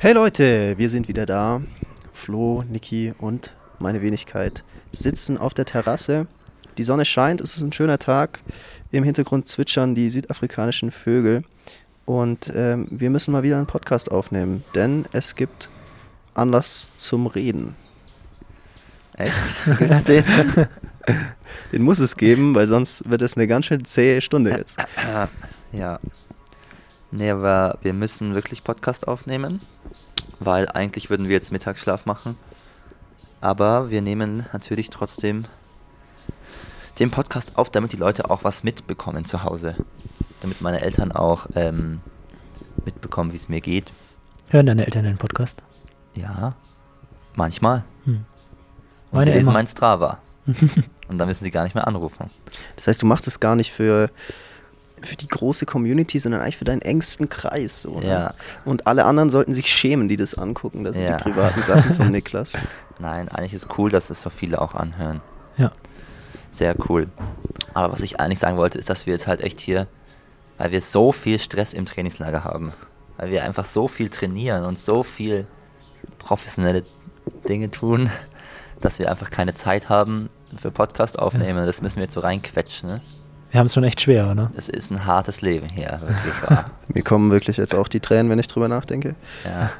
Hey Leute, wir sind wieder da. Flo, Niki und meine Wenigkeit sitzen auf der Terrasse. Die Sonne scheint, es ist ein schöner Tag. Im Hintergrund zwitschern die südafrikanischen Vögel. Und ähm, wir müssen mal wieder einen Podcast aufnehmen, denn es gibt Anlass zum Reden. Echt? Gibt's den? Den muss es geben, weil sonst wird es eine ganz schön zähe Stunde jetzt. ja. Nee, aber wir müssen wirklich Podcast aufnehmen, weil eigentlich würden wir jetzt Mittagsschlaf machen. Aber wir nehmen natürlich trotzdem den Podcast auf, damit die Leute auch was mitbekommen zu Hause. Damit meine Eltern auch ähm, mitbekommen, wie es mir geht. Hören deine Eltern den Podcast? Ja, manchmal. Hm. Und sie lesen mein Strava. Und dann müssen sie gar nicht mehr anrufen. Das heißt, du machst es gar nicht für, für die große Community, sondern eigentlich für deinen engsten Kreis. So, ne? Ja. Und alle anderen sollten sich schämen, die das angucken. Das sind Ja. die privaten Sachen von Niklas. Nein, eigentlich ist cool, dass es so viele auch anhören. Ja. Sehr cool. Aber was ich eigentlich sagen wollte, ist, dass wir jetzt halt echt hier, weil wir so viel Stress im Trainingslager haben, weil wir einfach so viel trainieren und so viel professionelle Dinge tun, dass wir einfach keine Zeit haben für Podcast aufnehmen. Das müssen wir jetzt so reinquetschen. Ne? Wir haben es schon echt schwer, ne? Das ist ein hartes Leben hier, wirklich wahr. Mir kommen wirklich jetzt auch die Tränen, wenn ich drüber nachdenke. Ja.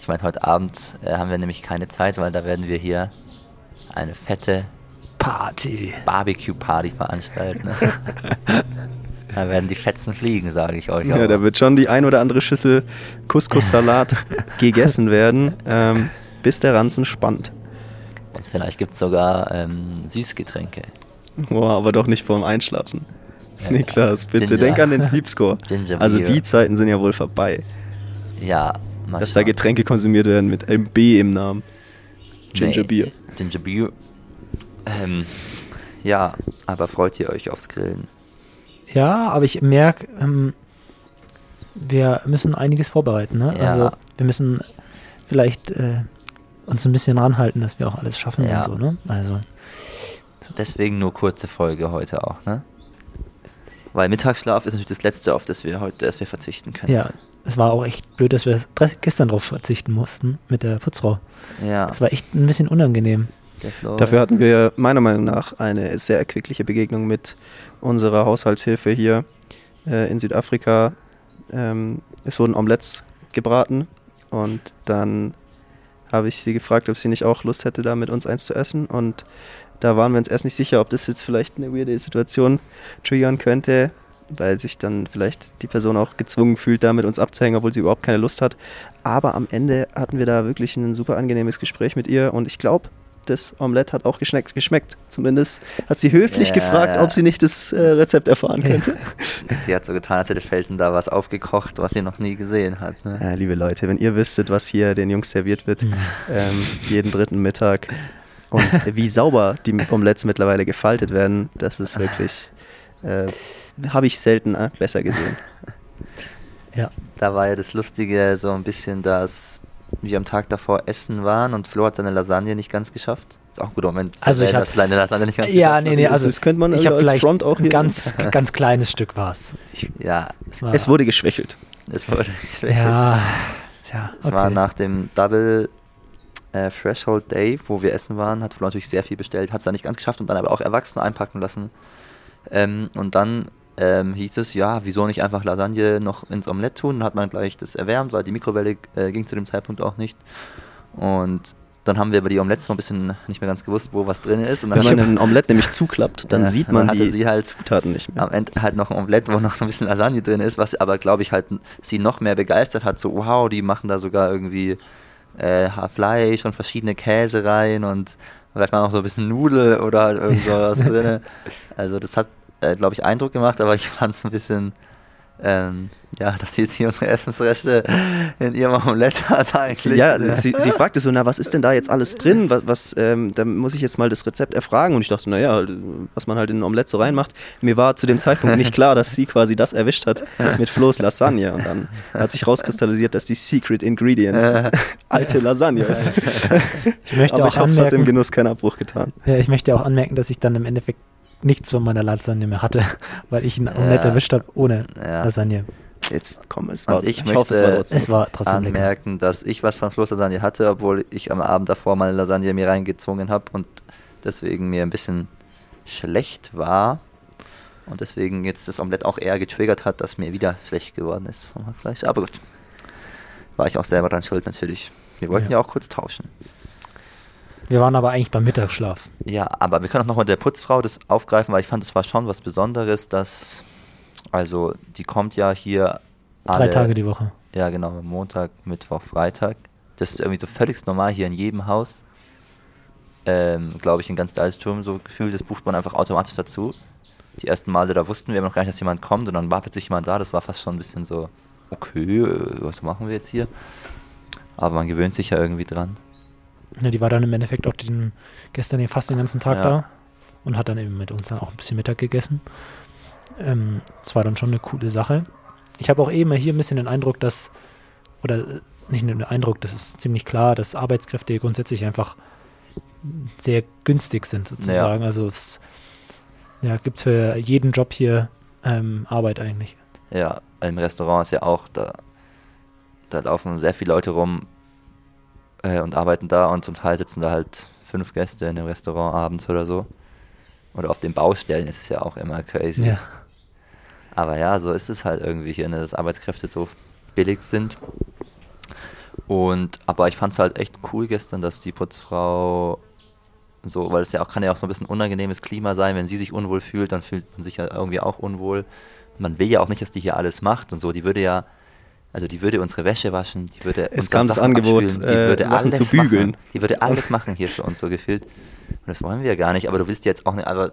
Ich meine, heute Abend äh, haben wir nämlich keine Zeit, weil da werden wir hier eine fette Party. Barbecue-Party veranstalten. Ne? da werden die Fetzen fliegen, sage ich euch. Ja, aber. da wird schon die ein oder andere Schüssel Couscous-Salat gegessen werden, ähm, bis der Ranzen spannt. Und vielleicht gibt es sogar ähm, Süßgetränke. Boah, aber doch nicht vorm Einschlafen. Ja, Niklas, bitte Ginger. denk an den Sleep Score. Ginger Also Beer. die Zeiten sind ja wohl vorbei, Ja, mal dass da. Getränke konsumiert werden mit einem B im Namen. Ginger Nee, Beer. Ginger Beer. Ähm, ja, aber freut ihr euch aufs Grillen? Ja, aber ich merke, ähm, wir müssen einiges vorbereiten, ne? Ja. Also wir müssen vielleicht äh, uns ein bisschen ranhalten, dass wir auch alles schaffen Ja. und so, ne? Also Deswegen nur kurze Folge heute auch, ne? Weil Mittagsschlaf ist natürlich das Letzte, auf das wir heute, das wir verzichten können. ja, es war auch echt blöd, dass wir gestern drauf verzichten mussten mit der Putzfrau. Ja, Das war echt ein bisschen unangenehm. Dafür hatten wir meiner Meinung nach eine sehr erquickliche Begegnung mit unserer Haushaltshilfe hier äh, in Südafrika. Ähm, es wurden Omelettes gebraten und dann habe ich sie gefragt, ob sie nicht auch Lust hätte, da mit uns eins zu essen. Und da waren wir uns erst nicht sicher, ob das jetzt vielleicht eine weirde Situation triggern könnte, weil sich dann vielleicht die Person auch gezwungen fühlt, da mit uns abzuhängen, obwohl sie überhaupt keine Lust hat. Aber am Ende hatten wir da wirklich ein super angenehmes Gespräch mit ihr und ich glaube, das Omelette hat auch geschmeckt. geschmeckt. Zumindest hat sie höflich Ja, gefragt, ja. ob sie nicht das äh, Rezept erfahren könnte. Sie hat so getan, als hätte Felten da was aufgekocht, was sie noch nie gesehen hat. Ne? Ja, liebe Leute, wenn ihr wüsstet, was hier den Jungs serviert wird, Mhm. ähm, jeden dritten Mittag und wie sauber die Omelettes mittlerweile gefaltet werden, das ist wirklich, äh, habe ich selten äh, besser gesehen. Ja. Da war ja das Lustige so ein bisschen, dass wir am Tag davor essen waren und Flo hat seine Lasagne nicht ganz geschafft. Ist auch ein guter Moment, Also ich erwähnen, hab- dass du deine Lasagne nicht ganz Ja, geschafft nee, hast. nee, Das also ist- könnte man ich also habe als vielleicht Front auch ein ganz, ganz kleines Stück war es. Ja, Es war, Es wurde geschwächelt. es wurde schwer. ja, tja, Es war okay. nach dem Double äh, Threshold Day, wo wir essen waren, hat Flo natürlich sehr viel bestellt, hat es dann nicht ganz geschafft und dann aber auch Erwachsene einpacken lassen. Ähm, und dann ähm, hieß es, ja, wieso nicht einfach Lasagne noch ins Omelett tun? Dann hat man gleich das erwärmt, weil die Mikrowelle äh, ging zu dem Zeitpunkt auch nicht. Und dann haben wir bei die Omelettes noch ein bisschen nicht mehr ganz gewusst, wo was drin ist. Und dann Wenn man ein Omelett nämlich zuklappt, dann Ja, sieht dann man hatte die sie halt Zutaten nicht mehr. am Ende halt noch ein Omelett, wo noch so ein bisschen Lasagne drin ist, was aber, glaube ich, halt sie noch mehr begeistert hat. So, wow, die machen da sogar irgendwie äh, Fleisch und verschiedene Käse rein und vielleicht mal noch so ein bisschen Nudel oder halt irgend sowas drin. Also das hat, äh, glaube ich, Eindruck gemacht, aber ich fand es ein bisschen, ähm, ja, dass sie jetzt hier unsere Essensreste in ihrem Omelett hat eigentlich. Ja, sie, sie fragte so, na, was ist denn da jetzt alles drin? Was, was ähm, da muss ich jetzt mal das Rezept erfragen. Und ich dachte, naja, was man halt in ein Omelett so reinmacht. Mir war zu dem Zeitpunkt nicht klar, dass sie quasi das erwischt hat mit Flo's Lasagne. Und dann hat sich rauskristallisiert, dass die Secret Ingredients alte Lasagne ist. Ich möchte Aber auch ich habe es hat dem Genuss keinen Abbruch getan. ja, ich möchte auch anmerken, dass ich dann im Endeffekt nichts von meiner Lasagne mehr hatte, weil ich ein Omelett Ja. erwischt habe ohne Ja. Lasagne. Jetzt komm, es Und war, ich hoffe, es war möchte trotzdem. Es war trotzdem lecker. anmerken, dass ich was von Flo's Lasagne hatte, obwohl ich am Abend davor meine Lasagne mir reingezwungen habe und deswegen mir ein bisschen schlecht war. Und deswegen jetzt das Omelett auch eher getriggert hat, dass mir wieder schlecht geworden ist vom Hackfleisch. Aber gut. War ich auch selber dran schuld natürlich. Wir wollten Ja. ja, auch kurz tauschen. Wir waren aber eigentlich beim Mittagsschlaf. Ja, aber wir können auch noch mal der Putzfrau das aufgreifen, weil ich fand, es war schon was Besonderes, dass, also die kommt ja hier Drei Tage die Woche. Ja, genau, Montag, Mittwoch, Freitag. Das ist irgendwie so völlig normal hier in jedem Haus. Ähm, Glaube ich, in ganz Dalsturm so gefühlt, das bucht man einfach automatisch dazu. Die ersten Male, da wussten wir noch gar nicht, dass jemand kommt und dann war plötzlich jemand da. Das war fast schon ein bisschen so, okay, äh, was machen wir jetzt hier? Aber man gewöhnt sich ja irgendwie dran. Ja, die war dann im Endeffekt auch den, gestern fast den ganzen Tag Ja. da und hat dann eben mit uns dann auch ein bisschen Mittag gegessen. Ähm, das war dann schon eine coole Sache. Ich habe auch eben hier ein bisschen den Eindruck, dass, oder äh, nicht nur den Eindruck, das ist ziemlich klar, dass Arbeitskräfte grundsätzlich einfach sehr günstig sind sozusagen. Also es ja, gibt es für jeden Job hier ähm, Arbeit eigentlich. Ja, im Restaurant ist ja auch, da, da laufen sehr viele Leute rum äh, und arbeiten da und zum Teil sitzen da halt fünf Gäste in dem Restaurant abends oder so. Oder auf den Baustellen ist es ja auch immer crazy. Ja. Aber ja, so ist es halt irgendwie hier, ne, dass Arbeitskräfte so billig sind. Und aber ich fand es halt echt cool gestern, dass die Putzfrau so, weil es ja auch kann ja auch so ein bisschen unangenehmes Klima sein, wenn sie sich unwohl fühlt, dann fühlt man sich ja irgendwie auch unwohl. Man will ja auch nicht, dass die hier alles macht und so. Die würde ja, also die würde unsere Wäsche waschen, die würde Es unsere kam das Sachen Angebot, abspülen, die äh, würde Sachen alles zu bügeln. Machen. Die würde alles machen hier für uns so gefühlt. Und das wollen wir ja gar nicht. Aber du willst jetzt auch nicht, aber,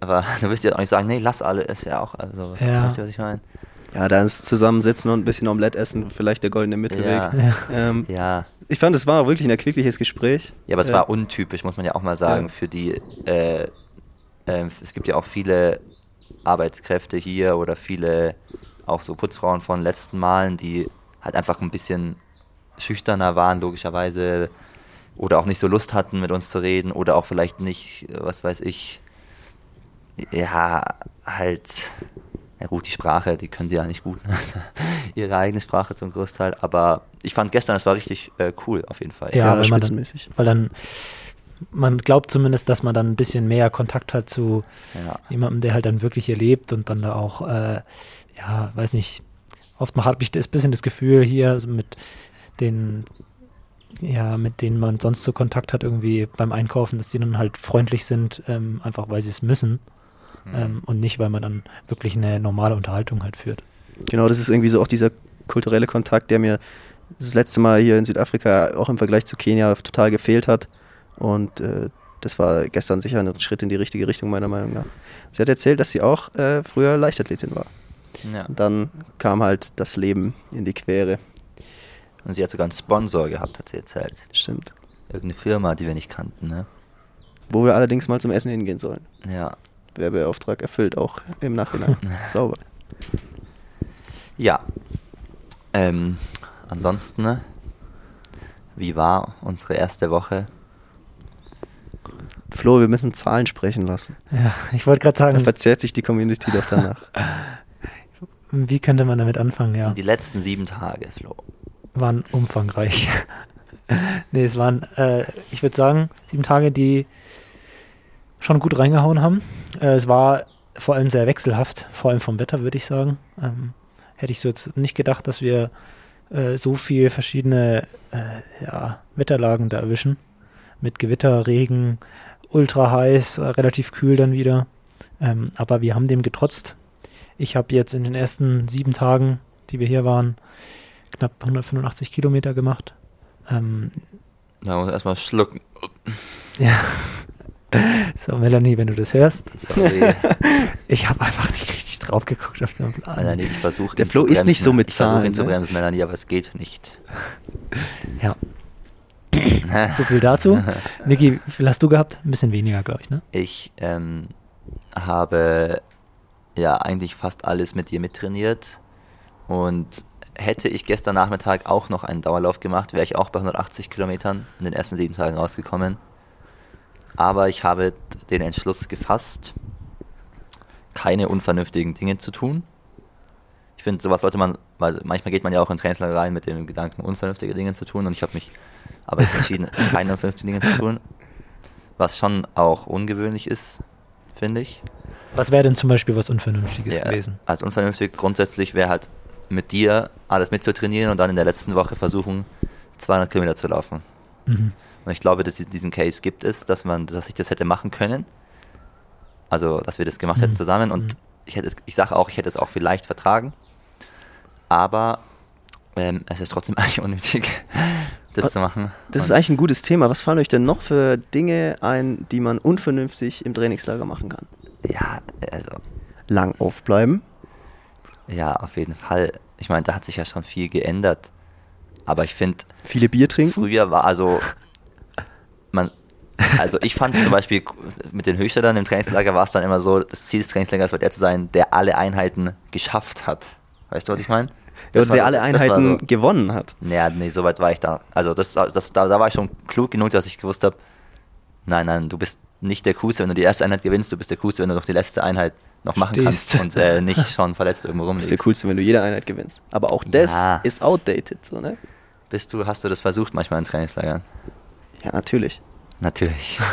aber du willst jetzt auch nicht sagen, nee, lass alle, ist ja auch, also, Ja. weißt du, was ich meine? Ja, da ist Zusammensitzen und ein bisschen Omelette essen, vielleicht der goldene Mittelweg. Ja. Ja. Ähm, Ja. Ich fand, es war wirklich ein erquickliches Gespräch. Ja, aber es Äh, war untypisch, muss man ja auch mal sagen, Ja. für die, äh, ähm, es gibt ja auch viele Arbeitskräfte hier oder viele auch so Putzfrauen von letzten Malen, die halt einfach ein bisschen schüchterner waren, logischerweise, oder auch nicht so Lust hatten, mit uns zu reden, oder auch vielleicht nicht, was weiß ich, ja, halt, ja gut, die Sprache, die können sie ja nicht gut, ihre eigene Sprache zum Großteil, aber ich fand gestern, es war richtig äh, cool, auf jeden Fall. Ja, Ja, weil man dann, weil dann, man glaubt zumindest, dass man dann ein bisschen mehr Kontakt hat zu Ja. jemandem, der halt dann wirklich hier lebt und dann da auch, äh, ja, weiß nicht, oft habe ich das bisschen das Gefühl hier so mit den, ja, mit denen man sonst so Kontakt hat irgendwie beim Einkaufen, dass die dann halt freundlich sind, ähm, einfach weil sie es müssen ähm, und nicht, weil man dann wirklich eine normale Unterhaltung halt führt. Genau, das ist irgendwie so auch dieser kulturelle Kontakt, der mir das letzte Mal hier in Südafrika auch im Vergleich zu Kenia total gefehlt hat. Und äh, das war gestern sicher ein Schritt in die richtige Richtung, meiner Meinung nach. Sie hat erzählt, dass sie auch äh, früher Leichtathletin war. Ja. Und dann kam halt das Leben in die Quere. Und sie hat sogar einen Sponsor gehabt, hat sie erzählt. Stimmt. Irgendeine Firma, die wir nicht kannten, ne? Wo wir allerdings mal zum Essen hingehen sollen. Ja. Werbeauftrag erfüllt, auch im Nachhinein. Sauber. Ja. Ähm, ansonsten, ne? wie war unsere erste Woche? Flo, wir müssen Zahlen sprechen lassen. Ja, ich wollte gerade Da sagen, verzehrt sich die Community doch danach. wie könnte man damit anfangen, ja. Die letzten sieben Tage, Flo. waren umfangreich. nee, es waren, äh, ich würde sagen, sieben Tage, die schon gut reingehauen haben. Äh, es war vor allem sehr wechselhaft, vor allem vom Wetter, würde ich sagen. Ähm, hätte ich so jetzt nicht gedacht, dass wir äh, so viel verschiedene äh, ja, Wetterlagen da erwischen. Mit Gewitter, Regen, ultra heiß, äh, relativ kühl dann wieder. Ähm, aber wir haben dem getrotzt. Ich habe jetzt in den ersten sieben Tagen, die wir hier waren, knapp 185 Kilometer gemacht. Ähm, Da muss erstmal schlucken. ja. So, Melanie, wenn du das hörst, Sorry. ich habe einfach nicht richtig drauf geguckt auf den Plan. Melanie, ich versuche Der Flo ist nicht so mit Ich versuche Zahlen, ihn zu ne? bremsen, Melanie, aber es geht nicht. Ja, so viel dazu. Niki, wie viel hast du gehabt? Ein bisschen weniger, glaube ich, ne? Ich ähm, habe ja eigentlich fast alles mit dir mittrainiert und hätte ich gestern Nachmittag auch noch einen Dauerlauf gemacht, wäre ich auch bei 180 Kilometern in den ersten sieben Tagen rausgekommen. Aber ich habe den Entschluss gefasst, keine unvernünftigen Dinge zu tun. Ich finde, sowas sollte man, weil manchmal geht man ja auch in Trainingslager rein mit dem Gedanken, unvernünftige Dinge zu tun und ich habe mich aber jetzt entschieden, keine unvernünftigen Dinge zu tun, was schon auch ungewöhnlich ist, finde ich. Was wäre denn zum Beispiel was Unvernünftiges Ja, gewesen? Also unvernünftig grundsätzlich wäre halt mit dir alles mitzutrainieren und dann in der letzten Woche versuchen, 200 Kilometer zu laufen. Mhm. Und ich glaube, dass es diesen Case gibt es, dass man, dass ich das hätte machen können. Also, dass wir das gemacht hätten Mhm. zusammen. Und Mhm. ich hätte es, ich sage auch, ich hätte es auch vielleicht vertragen. Aber ähm, es ist trotzdem eigentlich unnötig, das zu machen. Das ist eigentlich ein gutes Thema. Was fallen euch denn noch für Dinge ein, die man unvernünftig im Trainingslager machen kann? ja, also Lang aufbleiben. ja, auf jeden Fall. Ich meine, da hat sich ja schon viel geändert. Aber ich finde, Viele Bier trinken. Früher war also man also ich fand es zum Beispiel mit den Höchstleitern im Trainingslager war es dann immer so, das Ziel des Trainingslagers war der zu sein, der alle Einheiten geschafft hat. Weißt du, was ich meine? Ja, Das und war so- alle Einheiten so- gewonnen hat. Naja, nee, so weit war ich da. Also das, das, da, da war ich schon klug genug, dass ich gewusst habe, nein, nein, du bist nicht der Coolste, wenn du die erste Einheit gewinnst, du bist der Coolste, wenn du noch die letzte Einheit noch machen Stehst. kannst und äh, nicht schon verletzt irgendwo Du bist rumliegst. der Coolste, wenn du jede Einheit gewinnst. Aber auch das Ja. ist outdated, so, ne? Bist du, hast du das versucht manchmal in Trainingslagern? Ja, natürlich. Natürlich.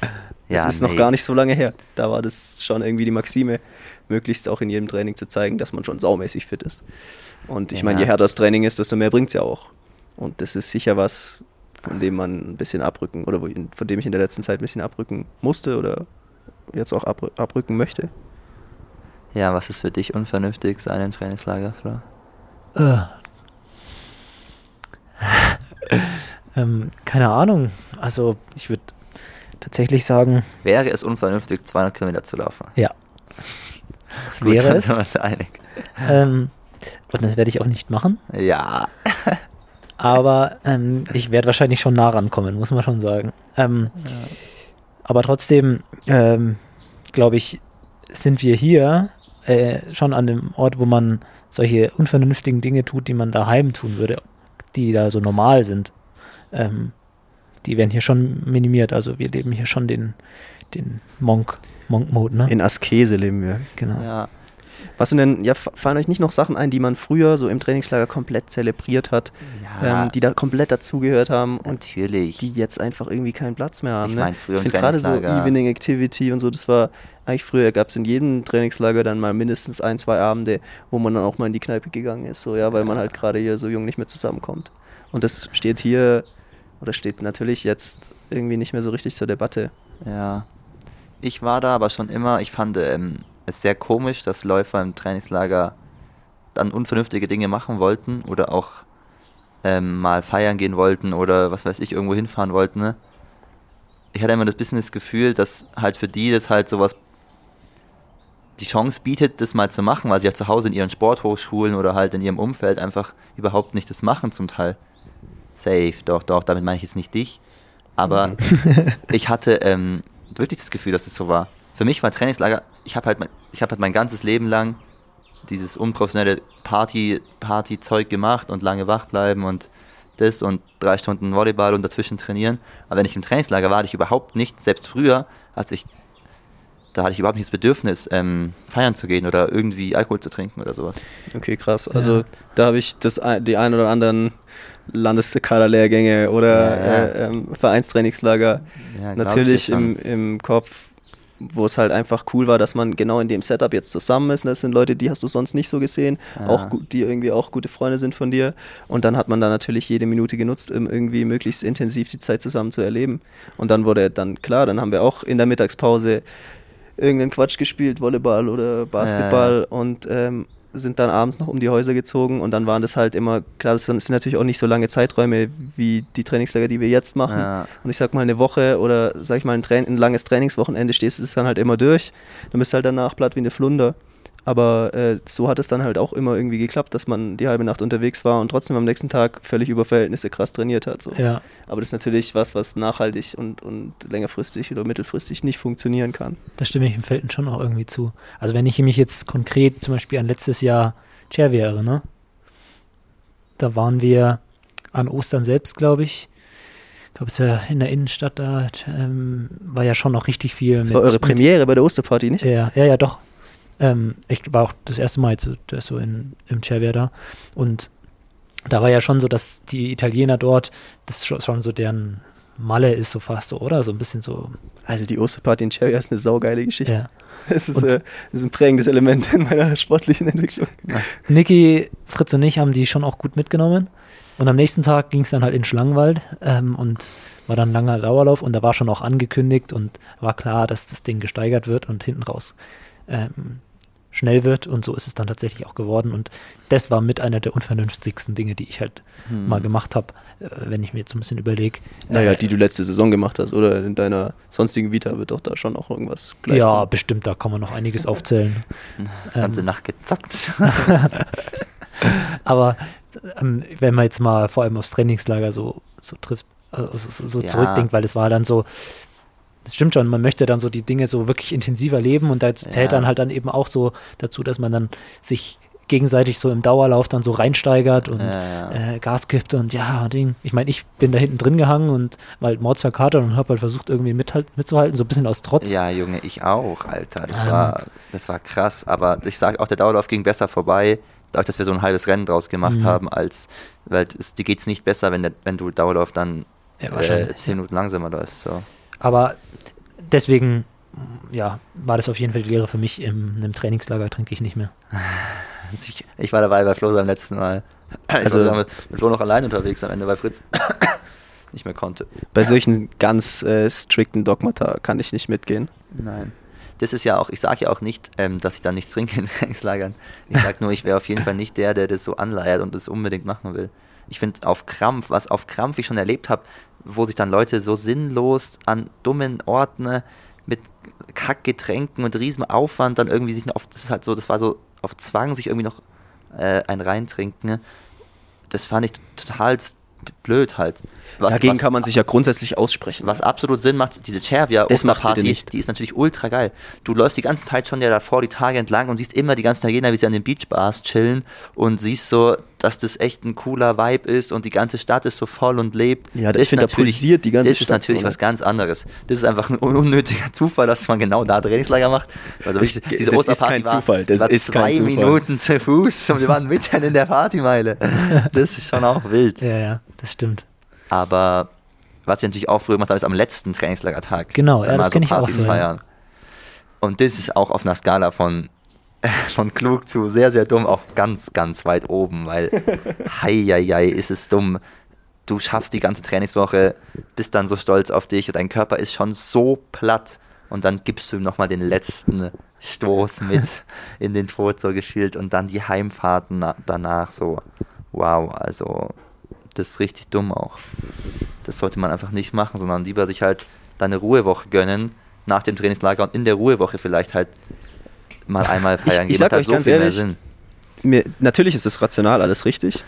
Das ist noch nee. gar nicht so lange her. Da war das schon irgendwie die Maxime, möglichst auch in jedem Training zu zeigen, dass man schon saumäßig fit ist. Und ich Ja. meine, je härter das Training ist, desto mehr bringt es ja auch. Und das ist sicher was, von dem man ein bisschen abrücken oder von dem ich in der letzten Zeit ein bisschen abrücken musste oder jetzt auch abrü abrücken möchte. Ja, was ist für dich unvernünftig sein im Trainingslager, Flo? Äh. ähm, keine Ahnung. Also ich würde tatsächlich sagen, Wäre es unvernünftig, 200 Kilometer zu laufen? ja. Das Gut, wäre dann es. sind wir uns einig. Ähm, und das werde ich auch nicht machen. Ja. Aber ähm, ich werde wahrscheinlich schon nah rankommen, muss man schon sagen. Ähm, aber trotzdem, ähm, glaube ich, sind wir hier äh, schon an dem Ort, wo man solche unvernünftigen Dinge tut, die man daheim tun würde, die da so normal sind. Ähm, die werden hier schon minimiert. Also wir leben hier schon den, den Monk, Monk-Mode, ne? In Askese leben wir. genau. Ja. Was sind denn, ja, fa- fallen euch nicht noch Sachen ein, die man früher so im Trainingslager komplett zelebriert hat, Ja, ähm, die da komplett dazugehört haben und natürlich. die jetzt einfach irgendwie keinen Platz mehr haben. Ich ne? mein, früher im ich gerade so Evening Activity und so, das war eigentlich früher gab es in jedem Trainingslager dann mal mindestens ein, zwei Abende, wo man dann auch mal in die Kneipe gegangen ist, so ja, weil man halt gerade hier so jung nicht mehr zusammenkommt. Und das steht hier oder steht natürlich jetzt irgendwie nicht mehr so richtig zur Debatte. Ja. Ich war da aber schon immer, ich fand ähm, es sehr komisch, dass Läufer im Trainingslager dann unvernünftige Dinge machen wollten oder auch ähm, mal feiern gehen wollten oder was weiß ich, irgendwo hinfahren wollten. Ne? Ich hatte immer das bisschen das Gefühl, dass halt für die das halt sowas die Chance bietet, das mal zu machen, weil sie ja zu Hause in ihren Sporthochschulen oder halt in ihrem Umfeld einfach überhaupt nicht das machen zum Teil. Safe, doch, doch, damit meine ich jetzt nicht dich. Aber ich hatte ähm, wirklich das Gefühl, dass es so war. Für mich war Trainingslager, ich habe halt, mein- ich hab halt mein ganzes Leben lang dieses unprofessionelle Party, Party-Zeug gemacht und lange wach bleiben und das und drei Stunden Volleyball und dazwischen trainieren. Aber wenn ich im Trainingslager war, hatte ich überhaupt nicht, selbst früher, als ich, da hatte ich überhaupt nicht das Bedürfnis, ähm, feiern zu gehen oder irgendwie Alkohol zu trinken oder sowas. Okay, krass. Also Ja. da habe ich das, die ein oder anderen Landeskaderlehrgänge oder Ja, ja. Äh, ähm, Vereinstrainingslager natürlich im, im Kopf, wo es halt einfach cool war, dass man genau in dem Setup jetzt zusammen ist. Und Das sind Leute, die hast du sonst nicht so gesehen, Ja. auch gut, die irgendwie auch gute Freunde sind von dir. Und dann hat man da natürlich jede Minute genutzt, um irgendwie möglichst intensiv die Zeit zusammen zu erleben. Und dann wurde dann klar, dann haben wir auch in der Mittagspause irgendeinen Quatsch gespielt, Volleyball oder Basketball und ähm, sind dann abends noch um die Häuser gezogen und dann waren das halt immer, klar, das sind natürlich auch nicht so lange Zeiträume wie die Trainingslager, die wir jetzt machen. Ja. Und ich sag mal, eine Woche oder sag ich mal, ein, Train ein langes Trainingswochenende stehst du es dann halt immer durch. Dann bist du halt danach platt wie eine Flunder. Aber äh, so hat es dann halt auch immer irgendwie geklappt, dass man die halbe Nacht unterwegs war und trotzdem am nächsten Tag völlig über Verhältnisse krass trainiert hat. So. Ja, Aber das ist natürlich was, was nachhaltig und, und längerfristig oder mittelfristig nicht funktionieren kann. da stimme ich im Felden schon auch irgendwie zu. Also wenn ich mich jetzt konkret zum Beispiel an letztes Jahr Cherry erinnere, da waren wir an Ostern selbst, glaube ich. Ich glaube, es ist ja in der Innenstadt da, ähm, war ja schon noch richtig viel. Das war eure Premiere bei der Osterparty, nicht? Ja, ja, ja, doch. Ähm, ich war auch das erste Mal jetzt so- in, im Cervia und da war ja schon so, dass die Italiener dort, das schon, so deren Malle ist so fast so, oder? So ein bisschen so, Also die Osterparty in Cherry ist eine saugeile Geschichte. ja. Es ist, äh, das ist ein prägendes Element in meiner sportlichen Entwicklung. Niki, Fritz und ich haben die schon auch gut mitgenommen. Und am nächsten Tag ging es dann halt in Schlangenwald ähm, und war dann ein langer Dauerlauf und da war schon auch angekündigt und war klar, dass das Ding gesteigert wird und hinten raus ähm, schnell wird und so ist es dann tatsächlich auch geworden und das war mit einer der unvernünftigsten Dinge, die ich halt Hm. mal gemacht habe, äh, wenn ich mir jetzt so ein bisschen überlege. Naja, Äh, die du letzte Saison gemacht hast oder in deiner sonstigen Vita wird doch da schon auch irgendwas gleich. ja, kommen. bestimmt, da kann man noch einiges aufzählen. Ganze Ähm, Nacht gezockt. Aber ähm, wenn man jetzt mal vor allem aufs Trainingslager so, so trifft, also so, so, so Ja. zurückdenkt, weil es war dann so, das stimmt schon, man möchte dann so die Dinge so wirklich intensiver leben und da zählt Ja. dann halt dann eben auch so dazu, dass man dann sich gegenseitig so im Dauerlauf dann so reinsteigert und Ja, ja. Äh, Gas gibt und ja, Ding. Ich meine, ich bin da hinten drin gehangen und war halt mordsverkatert und habe halt versucht, irgendwie mithalt, mitzuhalten, so ein bisschen aus Trotz. Ja, Junge, ich auch, Alter. Das, Ähm. war, das war krass. Aber ich sag auch, der Dauerlauf ging besser vorbei, dadurch, dass wir so ein halbes Rennen draus gemacht Mhm. haben, als, weil es, dir geht es nicht besser, wenn, der, wenn du Dauerlauf dann Ja, äh, zehn. Minuten langsamer läufst. So. Aber deswegen, ja, war das auf jeden Fall die Lehre für mich. Im, in einem Trainingslager trinke ich nicht mehr. Ich, ich war dabei bei Flo beim letzten Mal. Also- Also ich war mit, mit Flo noch allein unterwegs am Ende, weil Fritz nicht mehr konnte. Bei solchen ganz äh, strikten Dogmata kann ich nicht mitgehen. Nein. Das ist ja auch, ich sage ja auch nicht, ähm, dass ich da nichts trinke in Trainingslagern. Ich sage nur, ich wäre auf jeden Fall nicht der, der das so anleiert und das unbedingt machen will. Ich finde auf Krampf, was auf Krampf ich schon erlebt habe, wo sich dann Leute so sinnlos an dummen Orten äh, mit Kackgetränken und riesem Aufwand dann irgendwie sich auf, das ist halt so, das war so auf Zwang, sich irgendwie noch äh, ein reintrinken. Das fand ich total blöd halt. Was, Dagegen was- kann man sich ja grundsätzlich aussprechen. was absolut Sinn macht, diese Chervia Das Osterparty, nicht. die ist natürlich ultra geil. Du läufst die ganze Zeit schon ja davor die Tage entlang und siehst immer die ganzen Italiener, wie sie an den Beachbars chillen und siehst so, dass das echt ein cooler Vibe ist und die ganze Stadt ist so voll und lebt. Ja, Das ich finde, da pulsiert die ganze Das ist Stadt natürlich so, ne? was ganz anderes. Das ist einfach ein un- unnötiger Zufall, dass man genau da Trainingslager macht. Also Ich- diese das ist kein war, Zufall, das war ist zwei kein Zufall. Minuten zu Fuß und wir waren mitten in der Partymeile. Das ist schon auch wild. Ja, ja, das stimmt. Aber was ich natürlich auch früher gemacht habe, ist am letzten Trainingslagertag. Genau, ja, das kenn ich auch so, ja. feiern. Und das ist auch auf einer Skala von, von klug zu sehr, sehr dumm auch ganz, ganz weit oben, weil hei, hei, hei, ist es dumm. Du schaffst die ganze Trainingswoche, bist dann so stolz auf dich und dein Körper ist schon so platt und dann gibst du ihm nochmal den letzten Stoß mit in den Tod so gefühlt und dann die Heimfahrten na- danach so, wow, also das ist richtig dumm auch. Das sollte man einfach nicht machen, sondern lieber sich halt deine Ruhewoche gönnen nach dem Trainingslager und in der Ruhewoche vielleicht halt mal einmal feiern ich gehen. sag Macht halt euch so ganz viel ehrlich, mehr Sinn. Mir, natürlich ist es rational alles richtig,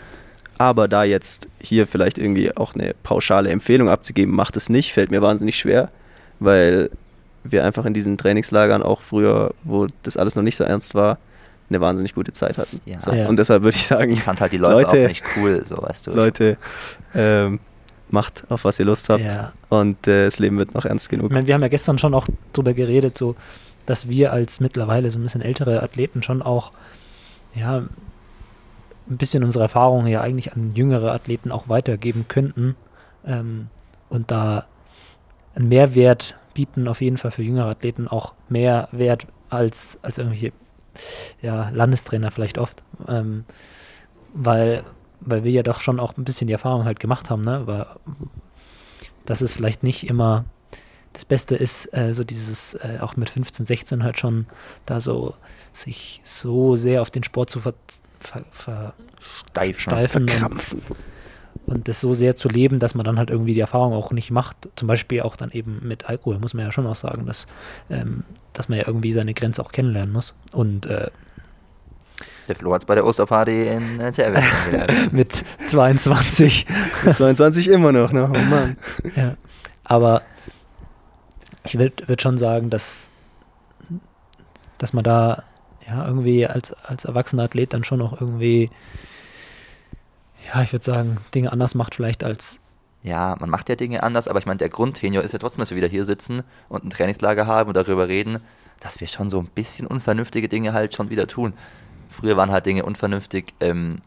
aber da jetzt hier vielleicht irgendwie auch eine pauschale Empfehlung abzugeben, macht es nicht, fällt mir wahnsinnig schwer, weil wir einfach in diesen Trainingslagern auch früher, wo das alles noch nicht so ernst war, eine wahnsinnig gute Zeit hatten. Ja. So, Ja. Und deshalb würde ich sagen, Ich fand halt die Leute Leute, auch nicht cool, so weißt du. Leute, ähm, macht auf was ihr Lust habt Ja. und äh, das Leben wird noch ernst genug. Ich meine, wir haben ja gestern schon auch drüber geredet, so, dass wir als mittlerweile so ein bisschen ältere Athleten schon auch, ja, ein bisschen unsere Erfahrungen ja eigentlich an jüngere Athleten auch weitergeben könnten ähm, und da einen Mehrwert bieten, auf jeden Fall für jüngere Athleten auch mehr Wert als, als irgendwelche ja, Landestrainer vielleicht oft. Ähm, weil, weil wir ja doch schon auch ein bisschen die Erfahrung halt gemacht haben, ne? Aber dass es vielleicht nicht immer das Beste ist, äh, so dieses, äh, auch mit 15, 16 halt schon da so sich so sehr auf den Sport zu ver, ver, ver, steifen und, Krampfen. Und das so sehr zu leben, dass man dann halt irgendwie die Erfahrung auch nicht macht. Zum Beispiel auch dann eben mit Alkohol, muss man ja schon auch sagen, dass, ähm, dass man ja irgendwie seine Grenze auch kennenlernen muss. Und äh, Der Flo hat es bei der Osterparty in äh, Chervia kennengelernt. mit 22 Mit 22 immer noch, ne? Oh Mann. Ja. Aber ich würde würd schon sagen, dass, dass man da ja irgendwie als, als erwachsener Athlet dann schon noch irgendwie, ja, ich würde sagen, Dinge anders macht vielleicht als ja, man macht ja Dinge anders, aber ich meine, der Grundtenor ist ja trotzdem, dass wir wieder hier sitzen und ein Trainingslager haben und darüber reden, dass wir schon so ein bisschen unvernünftige Dinge halt schon wieder tun. Früher waren halt Dinge unvernünftig, ähm,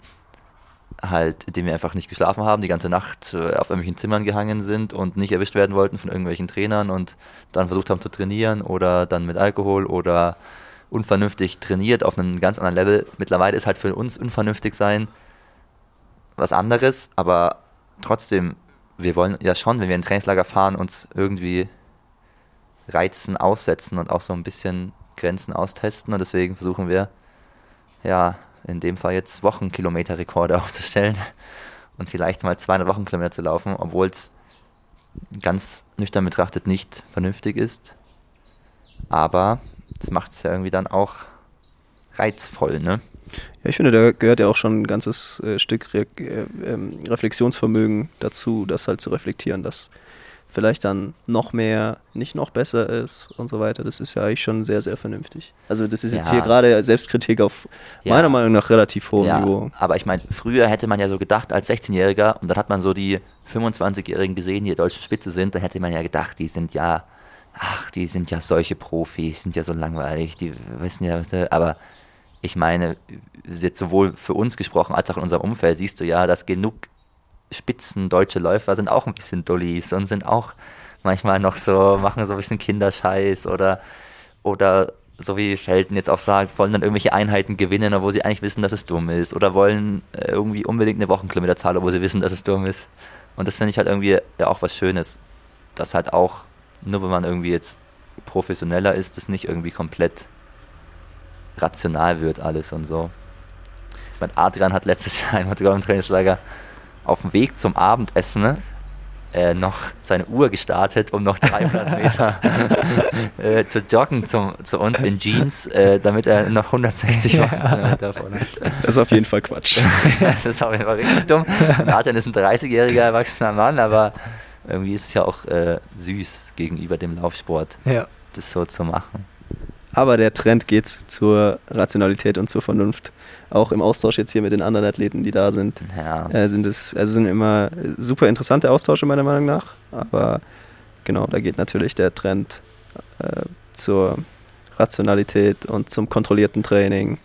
halt, indem wir einfach nicht geschlafen haben, die ganze Nacht äh, auf irgendwelchen Zimmern gehangen sind und nicht erwischt werden wollten von irgendwelchen Trainern und dann versucht haben zu trainieren oder dann mit Alkohol oder unvernünftig trainiert auf einem ganz anderen Level. Mittlerweile ist halt für uns unvernünftig sein was anderes, aber trotzdem, wir wollen ja schon, wenn wir in ein Trainingslager fahren, uns irgendwie Reizen aussetzen und auch so ein bisschen Grenzen austesten und deswegen versuchen wir, ja, in dem Fall jetzt Wochenkilometerrekorde aufzustellen und vielleicht mal 200 Wochenkilometer zu laufen, obwohl es ganz nüchtern betrachtet nicht vernünftig ist. Aber es macht es ja irgendwie dann auch reizvoll, ne? Ja, ich finde, da gehört ja auch schon ein ganzes äh, Stück Re äh, ähm, Reflexionsvermögen dazu, das halt zu reflektieren, dass vielleicht dann noch mehr nicht noch besser ist und so weiter. Das ist ja eigentlich schon sehr, sehr vernünftig. Also das ist jetzt Ja. hier gerade Selbstkritik auf Ja. meiner Meinung nach relativ hohem Ja, Niveau. aber ich meine, früher hätte man ja so gedacht, als 16-Jähriger, und dann hat man so die 25-Jährigen gesehen, die der deutschen Spitze sind, da hätte man ja gedacht, die sind ja, ach, die sind ja solche Profis, sind ja so langweilig, die wissen ja, aber ich meine, jetzt sowohl für uns gesprochen als auch in unserem Umfeld siehst du ja, dass genug Spitzen deutsche Läufer sind auch ein bisschen Dullis und sind auch manchmal noch so, machen so ein bisschen Kinderscheiß oder, oder so wie Felden jetzt auch sagt, wollen dann irgendwelche Einheiten gewinnen, obwohl sie eigentlich wissen, dass es dumm ist oder wollen äh, irgendwie unbedingt eine Wochenkilometerzahl, obwohl sie wissen, dass es dumm ist. Und das finde ich halt irgendwie ja auch was Schönes, dass halt auch, nur wenn man irgendwie jetzt professioneller ist, das nicht irgendwie komplett rational wird alles und so. Ich meine, Adrian hat letztes Jahr einmal sogar im Trainingslager auf dem Weg zum Abendessen ne, äh, noch seine Uhr gestartet, um noch 300 Meter äh, zu joggen zum, zu uns in Jeans, äh, damit er noch 160 Wochenkilometer vorne hat. Das ist auf jeden Fall Quatsch. Das ist auf jeden Fall richtig dumm. Nathan ist ein 30-jähriger erwachsener Mann, aber irgendwie ist es ja auch äh, süß gegenüber dem Laufsport, Ja. das so zu machen. Aber der Trend geht zur Rationalität und zur Vernunft. Auch im Austausch jetzt hier mit den anderen Athleten, die da sind, Ja. äh, sind es also sind immer super interessante Austausche meiner Meinung nach. Aber genau, da geht natürlich der Trend äh, zur Rationalität und zum kontrollierten Training.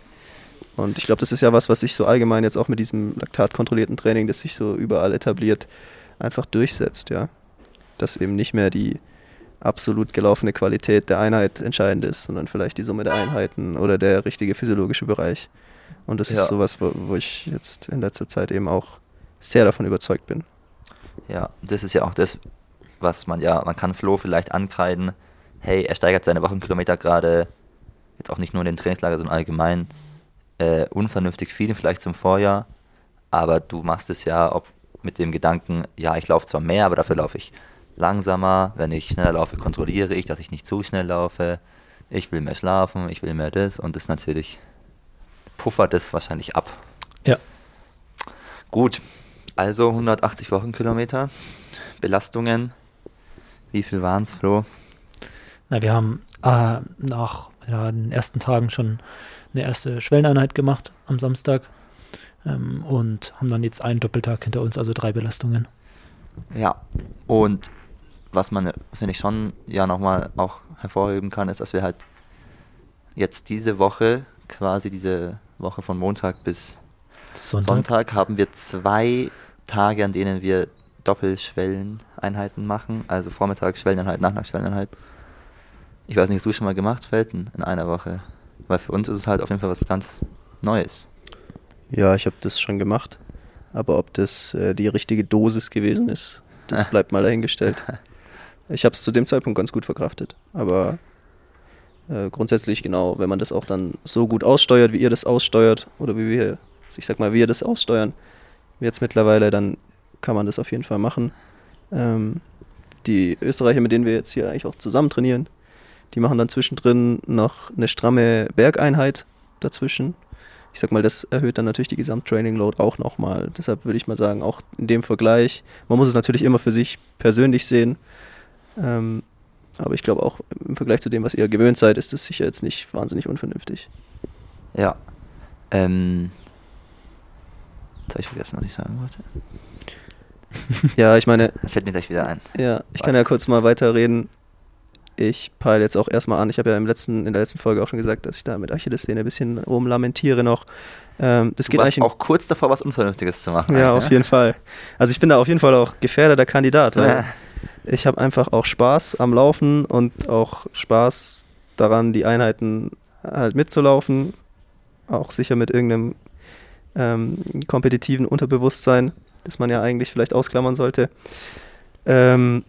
Und ich glaube, das ist ja was, was sich so allgemein jetzt auch mit diesem laktatkontrollierten Training, das sich so überall etabliert, einfach durchsetzt, ja. Dass eben nicht mehr die absolut gelaufene Qualität der Einheit entscheidend ist, sondern vielleicht die Summe der Einheiten oder der richtige physiologische Bereich. Und das Ja. ist sowas, wo, wo ich jetzt in letzter Zeit eben auch sehr davon überzeugt bin. Ja, das ist ja auch das, was man ja, man kann Flo vielleicht ankreiden, hey, er steigert seine Wochenkilometer gerade, jetzt auch nicht nur in den Trainingslager, sondern allgemein, äh, unvernünftig viel vielleicht zum Vorjahr, aber du machst es ja ob mit dem Gedanken, ja, ich laufe zwar mehr, aber dafür laufe ich langsamer, wenn ich schneller laufe, kontrolliere ich, dass ich nicht zu schnell laufe, ich will mehr schlafen, ich will mehr das und das natürlich puffert es wahrscheinlich ab. Ja. Gut, also 180 Wochenkilometer, Belastungen. Wie viel waren es, Flo? Na, wir haben äh, nach ja, den ersten Tagen schon eine erste Schwelleneinheit gemacht am Samstag ähm, und haben dann jetzt einen Doppeltag hinter uns, also drei Belastungen. Ja, und was man, finde ich, schon ja nochmal auch hervorheben kann, ist, dass wir halt jetzt diese Woche, quasi diese Woche von Montag bis Sonntag. Sonntag, haben wir zwei Tage, an denen wir Doppelschwelleneinheiten machen. Also Vormittag Schwelleneinheit, Nachmittag Schwelleneinheit. Ich weiß nicht, hast du schon mal gemacht, Felten, in einer Woche? Weil für uns ist es halt auf jeden Fall was ganz Neues. Ja, ich habe das schon gemacht. Aber ob das äh, die richtige Dosis gewesen ist, das bleibt mal dahingestellt. Ich habe es zu dem Zeitpunkt ganz gut verkraftet. Aber äh, grundsätzlich genau, wenn man das auch dann so gut aussteuert, wie ihr das aussteuert, oder wie wir, ich sag mal, wir das aussteuern, jetzt mittlerweile, dann kann man das auf jeden Fall machen. Ähm, die Österreicher, mit denen wir jetzt hier eigentlich auch zusammen trainieren, die machen dann zwischendrin noch eine stramme Bergeinheit dazwischen. Ich sag mal, das erhöht dann natürlich die Gesamttraining-Load auch nochmal. Deshalb würde ich mal sagen, auch in dem Vergleich, man muss es natürlich immer für sich persönlich sehen. Ähm, aber ich glaube auch im Vergleich zu dem, was ihr gewöhnt seid, ist das sicher jetzt nicht wahnsinnig unvernünftig. Ja. Ähm, jetzt habe ich vergessen, was ich sagen wollte. Ja, ich meine, Das fällt mir gleich wieder ein. ja, ich kann Warte ja kurz mal weiterreden. Ich peile jetzt auch erstmal an. Ich habe ja im letzten, in der letzten Folge auch schon gesagt, dass ich da mit Achillessehne ein bisschen rumlamentiere noch. Ähm, das Du geht eigentlich auch kurz davor, was Unvernünftiges zu machen. Ja, auf jeden Fall. Also ich bin da auf jeden Fall auch gefährdeter Kandidat. Weil Ja. Ich habe einfach auch Spaß am Laufen und auch Spaß daran, die Einheiten halt mitzulaufen. Auch sicher mit irgendeinem ähm, kompetitiven Unterbewusstsein, das man ja eigentlich vielleicht ausklammern sollte. Ähm,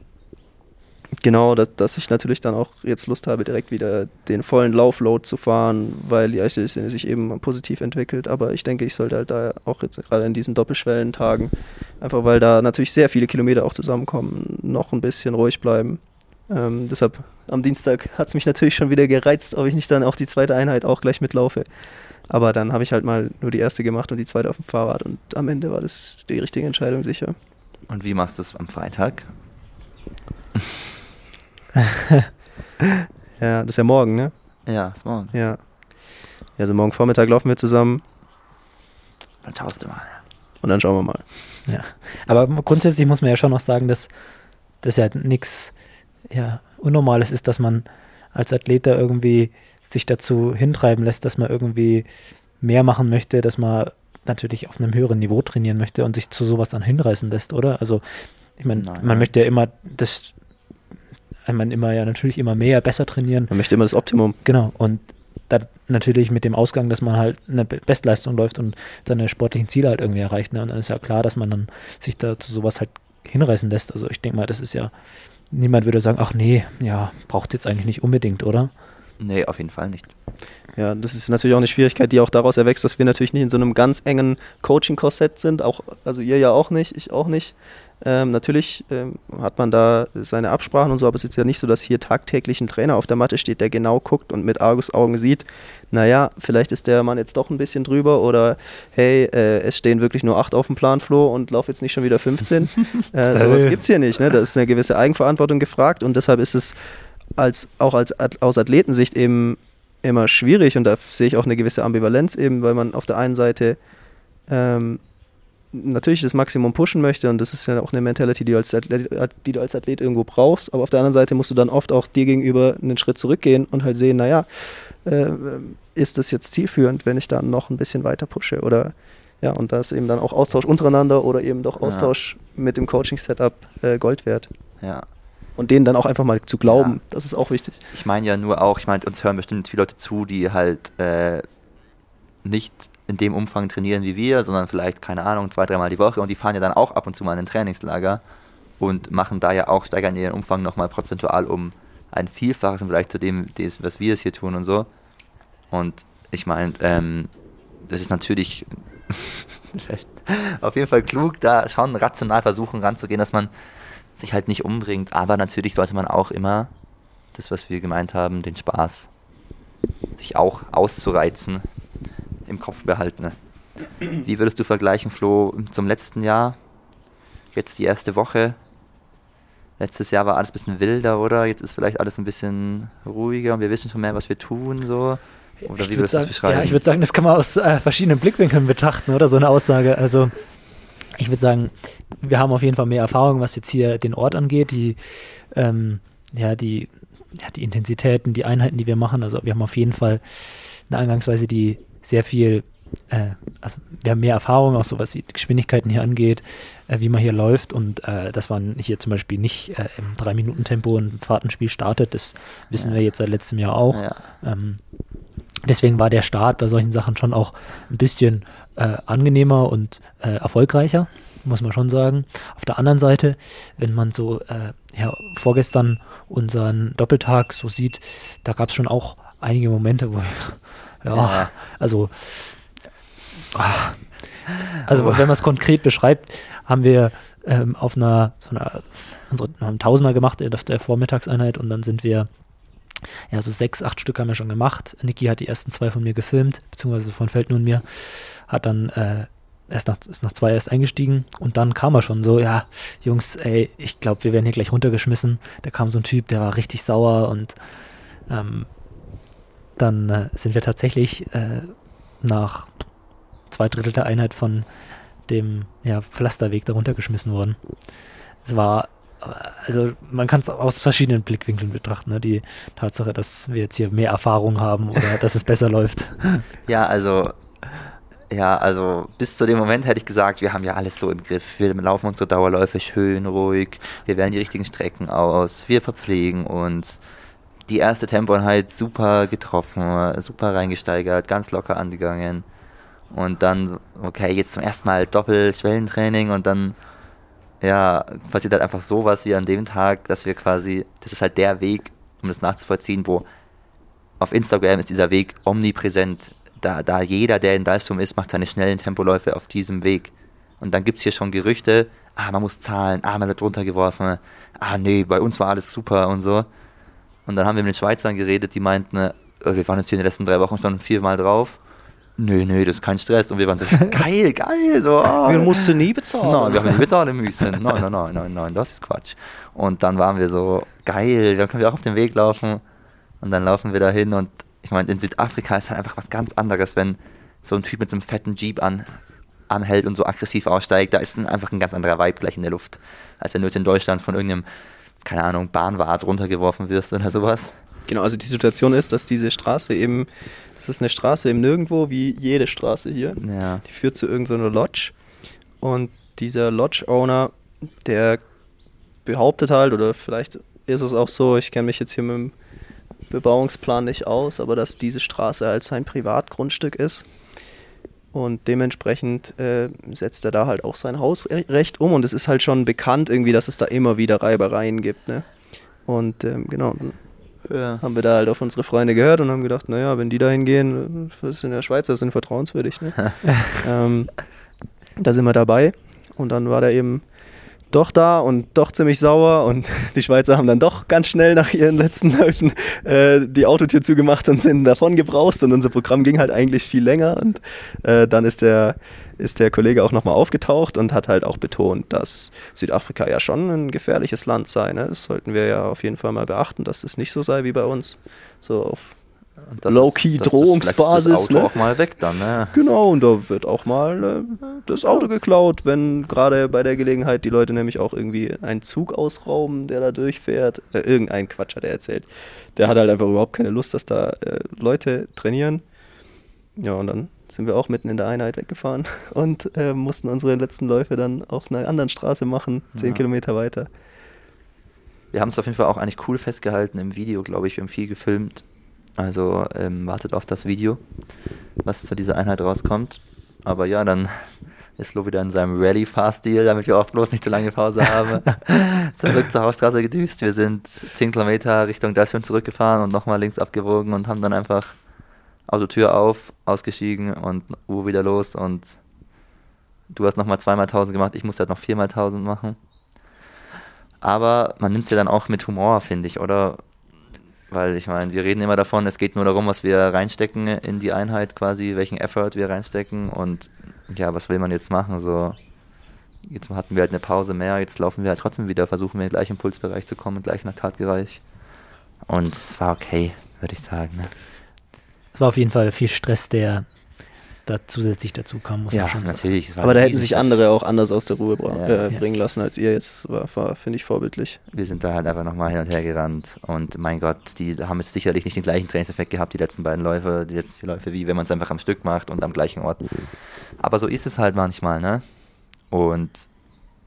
genau, dass, dass ich natürlich dann auch jetzt Lust habe, direkt wieder den vollen Laufload zu fahren, weil die Achillessehne sich eben positiv entwickelt. Aber ich denke, ich sollte halt da auch jetzt gerade in diesen Doppelschwellentagen, einfach weil da natürlich sehr viele Kilometer auch zusammenkommen, noch ein bisschen ruhig bleiben. Ähm, deshalb am Dienstag hat es mich natürlich schon wieder gereizt, ob ich nicht dann auch die zweite Einheit auch gleich mitlaufe. Aber dann habe ich halt mal nur die erste gemacht und die zweite auf dem Fahrrad und am Ende war das die richtige Entscheidung sicher. Und wie machst du es am Freitag? Ja, das ist ja morgen, ne? Ja, ist morgen. Ja. Also morgen Vormittag laufen wir zusammen Dann taust du mal. und dann schauen wir mal. Ja. Aber grundsätzlich muss man ja schon noch sagen, dass das ja nichts ja, Unnormales ist, dass man als Athlet da irgendwie sich dazu hintreiben lässt, dass man irgendwie mehr machen möchte, dass man natürlich auf einem höheren Niveau trainieren möchte und sich zu sowas dann hinreißen lässt, oder? Also, ich meine, Nein. man möchte ja immer das, meine, immer ja natürlich immer mehr, besser trainieren. Man möchte immer das Optimum. Genau, und dann natürlich mit dem Ausgang, dass man halt eine Be- Bestleistung läuft und seine sportlichen Ziele halt irgendwie erreicht. Ne? Und dann ist ja klar, dass man dann sich da zu sowas halt hinreißen lässt. Also ich denke mal, das ist ja, niemand würde sagen, ach nee, ja, braucht jetzt eigentlich nicht unbedingt, oder? Nee, auf jeden Fall nicht. Ja, das ist natürlich auch eine Schwierigkeit, die auch daraus erwächst, dass wir natürlich nicht in so einem ganz engen Coaching-Korsett sind. Auch, also ihr ja auch nicht, ich auch nicht. Ähm, natürlich ähm, hat man da seine Absprachen und so, aber es ist ja nicht so, dass hier tagtäglich ein Trainer auf der Matte steht, der genau guckt und mit Argus-Augen sieht, naja, vielleicht ist der Mann jetzt doch ein bisschen drüber oder hey, äh, es stehen wirklich nur acht auf dem Plan, Flo, und lauf jetzt nicht schon wieder 15. äh, sowas gibt es hier nicht. Ne? Da ist eine gewisse Eigenverantwortung gefragt und deshalb ist es als, auch als, aus Athletensicht eben immer schwierig und da sehe ich auch eine gewisse Ambivalenz eben, weil man auf der einen Seite ähm, natürlich das Maximum pushen möchte und das ist ja auch eine Mentality, die du, als Athlet, die du als Athlet irgendwo brauchst, aber auf der anderen Seite musst du dann oft auch dir gegenüber einen Schritt zurückgehen und halt sehen, naja, äh, ist das jetzt zielführend, wenn ich dann noch ein bisschen weiter pushe oder ja, und da ist eben dann auch Austausch untereinander oder eben doch Ja. Austausch mit dem Coaching-Setup äh, Gold wert. Ja. Und denen dann auch einfach mal zu glauben, Ja. das ist auch wichtig. Ich meine ja nur auch, ich meine, uns hören bestimmt viele Leute zu, die halt äh, nicht in dem Umfang trainieren wie wir, sondern vielleicht, keine Ahnung, zwei, dreimal die Woche und die fahren ja dann auch ab und zu mal in ein Trainingslager und machen da ja auch, steigern ihren Umfang nochmal prozentual um ein Vielfaches im Vergleich zu dem, was wir jetzt hier tun und so. Und ich meine, ähm, das ist natürlich auf jeden Fall klug, da schon rational versuchen ranzugehen, dass man sich halt nicht umbringt. Aber natürlich sollte man auch immer das, was wir gemeint haben, den Spaß, sich auch auszureizen, im Kopf behalten. Wie würdest du vergleichen, Flo, zum letzten Jahr? Jetzt die erste Woche. Letztes Jahr war alles ein bisschen wilder, oder? Jetzt ist vielleicht alles ein bisschen ruhiger und wir wissen schon mehr, was wir tun, so. Oder wie Ich würd würdest du das beschreiben? Ja, ich würde sagen, das kann man aus äh, verschiedenen Blickwinkeln betrachten, oder so eine Aussage. Also ich würde sagen, wir haben auf jeden Fall mehr Erfahrung, was jetzt hier den Ort angeht, die, ähm, ja, die, ja, die Intensitäten, die Einheiten, die wir machen. Also wir haben auf jeden Fall eine Angangsweise, die sehr viel, äh, also wir haben mehr Erfahrung, auch so was die Geschwindigkeiten hier angeht, äh, wie man hier läuft und äh, dass man hier zum Beispiel nicht äh, im 3-Minuten-Tempo ein Fahrtenspiel startet, das wissen Ja. wir jetzt seit letztem Jahr auch. Ja. Ähm, deswegen war der Start bei solchen Sachen schon auch ein bisschen äh, angenehmer und äh, erfolgreicher, muss man schon sagen. Auf der anderen Seite, wenn man so ja, vorgestern unseren Doppeltag so sieht, da gab es schon auch einige Momente, wo ja, Ja. also ah, also wenn man es konkret beschreibt, haben wir ähm, auf einer, so einer haben Tausender gemacht auf der Vormittagseinheit und dann sind wir ja, so sechs, acht Stück haben wir schon gemacht. Niki hat die ersten zwei von mir gefilmt, beziehungsweise von Feldner und mir. Hat dann äh, erst nach, ist nach zwei erst eingestiegen und dann kam er schon so, ja, Jungs, ey, ich glaube, wir werden hier gleich runtergeschmissen. Da kam so ein Typ, der war richtig sauer und ähm, dann äh, sind wir tatsächlich äh, nach zwei Drittel der Einheit von dem ja, Pflasterweg darunter geschmissen worden. Es war, also man kann es aus verschiedenen Blickwinkeln betrachten, ne? die Tatsache, dass wir jetzt hier mehr Erfahrung haben oder dass es besser läuft. Ja, also ja, also bis zu dem Moment hätte ich gesagt, wir haben ja alles so im Griff. Wir laufen unsere Dauerläufe schön, ruhig. Wir wählen die richtigen Strecken aus. Wir verpflegen uns. Die erste Tempoeinheit super getroffen, super reingesteigert, ganz locker angegangen. Und dann, okay, jetzt zum ersten Mal Doppel-Schwellentraining und dann, ja, passiert halt einfach sowas wie an dem Tag, dass wir quasi, das ist halt der Weg, um das nachzuvollziehen, wo auf Instagram ist dieser Weg omnipräsent da, da jeder, der in Dalsum ist, macht seine schnellen Tempoläufe auf diesem Weg. Und dann gibt es hier schon Gerüchte, ah, man muss zahlen, ah, man hat runtergeworfen, ah, nee, bei uns war alles super und so. Und dann haben wir mit den Schweizern geredet, die meinten, äh, wir waren jetzt hier in den letzten drei Wochen schon viermal drauf. Nö, nö, das ist kein Stress. Und wir waren so, geil, geil. So, oh. Wir mussten nie bezahlen. Nein, wir haben nie bezahlen müssen. Nein, nein, nein, nein, nein, das ist Quatsch. Und dann waren wir so, geil, dann können wir auch auf den Weg laufen. Und dann laufen wir da hin und ich meine, in Südafrika ist halt einfach was ganz anderes, wenn so ein Typ mit so einem fetten Jeep an, anhält und so aggressiv aussteigt. Da ist ein, einfach ein ganz anderer Vibe gleich in der Luft, als wenn du jetzt in Deutschland von irgendeinem, keine Ahnung, Bahnwart runtergeworfen wirst oder sowas. Genau, also die Situation ist, dass diese Straße eben, das ist eine Straße im Nirgendwo, wie jede Straße hier. Ja. Die führt zu irgendeiner Lodge. Und dieser Lodge-Owner, der behauptet halt, oder vielleicht ist es auch so, ich kenne mich jetzt hier mit dem Bebauungsplan nicht aus, aber dass diese Straße als sein Privatgrundstück ist. Und dementsprechend äh, setzt er da halt auch sein Hausrecht um. Und es ist halt schon bekannt irgendwie, dass es da immer wieder Reibereien gibt. Ne? Und ähm, genau, dann ja. haben wir da halt auf unsere Freunde gehört und haben gedacht, naja, wenn die da hingehen, das sind ja Schweizer, sind vertrauenswürdig. Ne? ähm, da sind wir dabei. Und dann war da eben doch da und doch ziemlich sauer und die Schweizer haben dann doch ganz schnell nach ihren letzten Läufen äh, die Autotür zugemacht und sind davon gebraust und unser Programm ging halt eigentlich viel länger und äh, dann ist der, ist der Kollege auch nochmal aufgetaucht und hat halt auch betont, dass Südafrika ja schon ein gefährliches Land sei. Ne? Das sollten wir ja auf jeden Fall mal beachten, dass es nicht so sei wie bei uns, so auf Low-Key-Drohungsbasis. Das Auto ne? auch mal weg dann, ne? Genau, und da wird auch mal äh, das Auto geklaut, wenn gerade bei der Gelegenheit die Leute nämlich auch irgendwie einen Zug ausrauben, der da durchfährt. Äh, irgendein Quatsch hat er erzählt. Der hat halt einfach überhaupt keine Lust, dass da äh, Leute trainieren. Ja, und dann sind wir auch mitten in der Einheit weggefahren und äh, mussten unsere letzten Läufe dann auf einer anderen Straße machen, zehn ja. Kilometer weiter. Wir haben es auf jeden Fall auch eigentlich cool festgehalten im Video, glaube ich. Wir haben viel gefilmt also ähm, wartet auf das Video, was zu dieser Einheit rauskommt. Aber ja, dann ist Lo wieder in seinem Rally-Fast-Deal, damit wir auch bloß nicht zu lange Pause haben. Zurück zur Hausstraße gedüst. Wir sind 10 Kilometer Richtung Dashwind zurückgefahren und nochmal links abgewogen und haben dann einfach Autotür auf, ausgestiegen und Uhr wieder los und du hast nochmal zweimal 1000 gemacht, ich musste halt noch viermal 1000 machen. Aber man nimmt es ja dann auch mit Humor, finde ich, oder? Weil ich meine, wir reden immer davon, es geht nur darum, was wir reinstecken in die Einheit quasi, welchen Effort wir reinstecken und ja, was will man jetzt machen? So, jetzt hatten wir halt eine Pause mehr, jetzt laufen wir halt trotzdem wieder, versuchen wir gleich im Pulsbereich zu kommen, gleich nach Tatbereich. Und es war okay, würde ich sagen. Ne? Es war auf jeden Fall viel Stress, der da zusätzlich dazu kam, muss ja, man schon natürlich. sagen. Aber da hätten sich andere auch anders aus der Ruhe ja, äh, bringen lassen als ihr jetzt. Das war, war finde ich, vorbildlich. Wir sind da halt einfach nochmal hin und her gerannt und mein Gott, die haben jetzt sicherlich nicht den gleichen Trainingseffekt gehabt, die letzten beiden Läufe, die letzten vier Läufe, wie wenn man es einfach am Stück macht und am gleichen Ort. Aber so ist es halt manchmal, ne? Und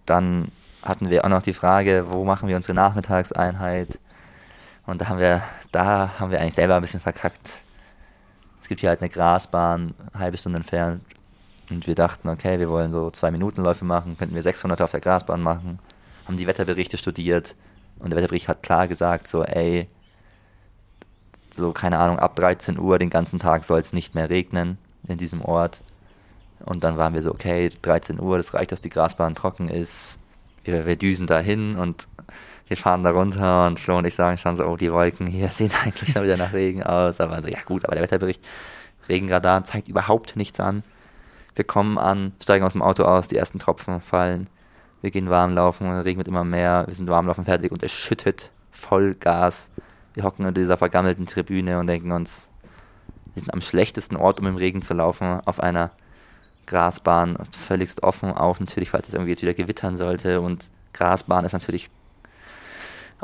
dann hatten wir auch noch die Frage, wo machen wir unsere Nachmittagseinheit? Und da haben wir, da haben wir eigentlich selber ein bisschen verkackt es gibt hier halt eine Grasbahn, eine halbe Stunde entfernt. Und wir dachten, okay, wir wollen so zwei Minuten Läufe machen, könnten wir 600 auf der Grasbahn machen. Haben die Wetterberichte studiert und der Wetterbericht hat klar gesagt, so, ey, so, keine Ahnung, ab 13 Uhr den ganzen Tag soll es nicht mehr regnen in diesem Ort. Und dann waren wir so, okay, 13 Uhr, das reicht, dass die Grasbahn trocken ist. Wir, wir düsen da hin und wir fahren da runter und Flo und ich sagen schon so, oh, die Wolken hier sehen eigentlich schon wieder nach Regen aus. Aber so, ja gut, aber der Wetterbericht, Regenradar zeigt überhaupt nichts an. Wir kommen an, steigen aus dem Auto aus, die ersten Tropfen fallen. Wir gehen warm laufen, es regnet immer mehr, wir sind warm laufen fertig und es schüttet voll Gas. Wir hocken in dieser vergammelten Tribüne und denken uns, wir sind am schlechtesten Ort, um im Regen zu laufen, auf einer Grasbahn völligst offen, auch natürlich, falls es irgendwie jetzt wieder gewittern sollte. Und Grasbahn ist natürlich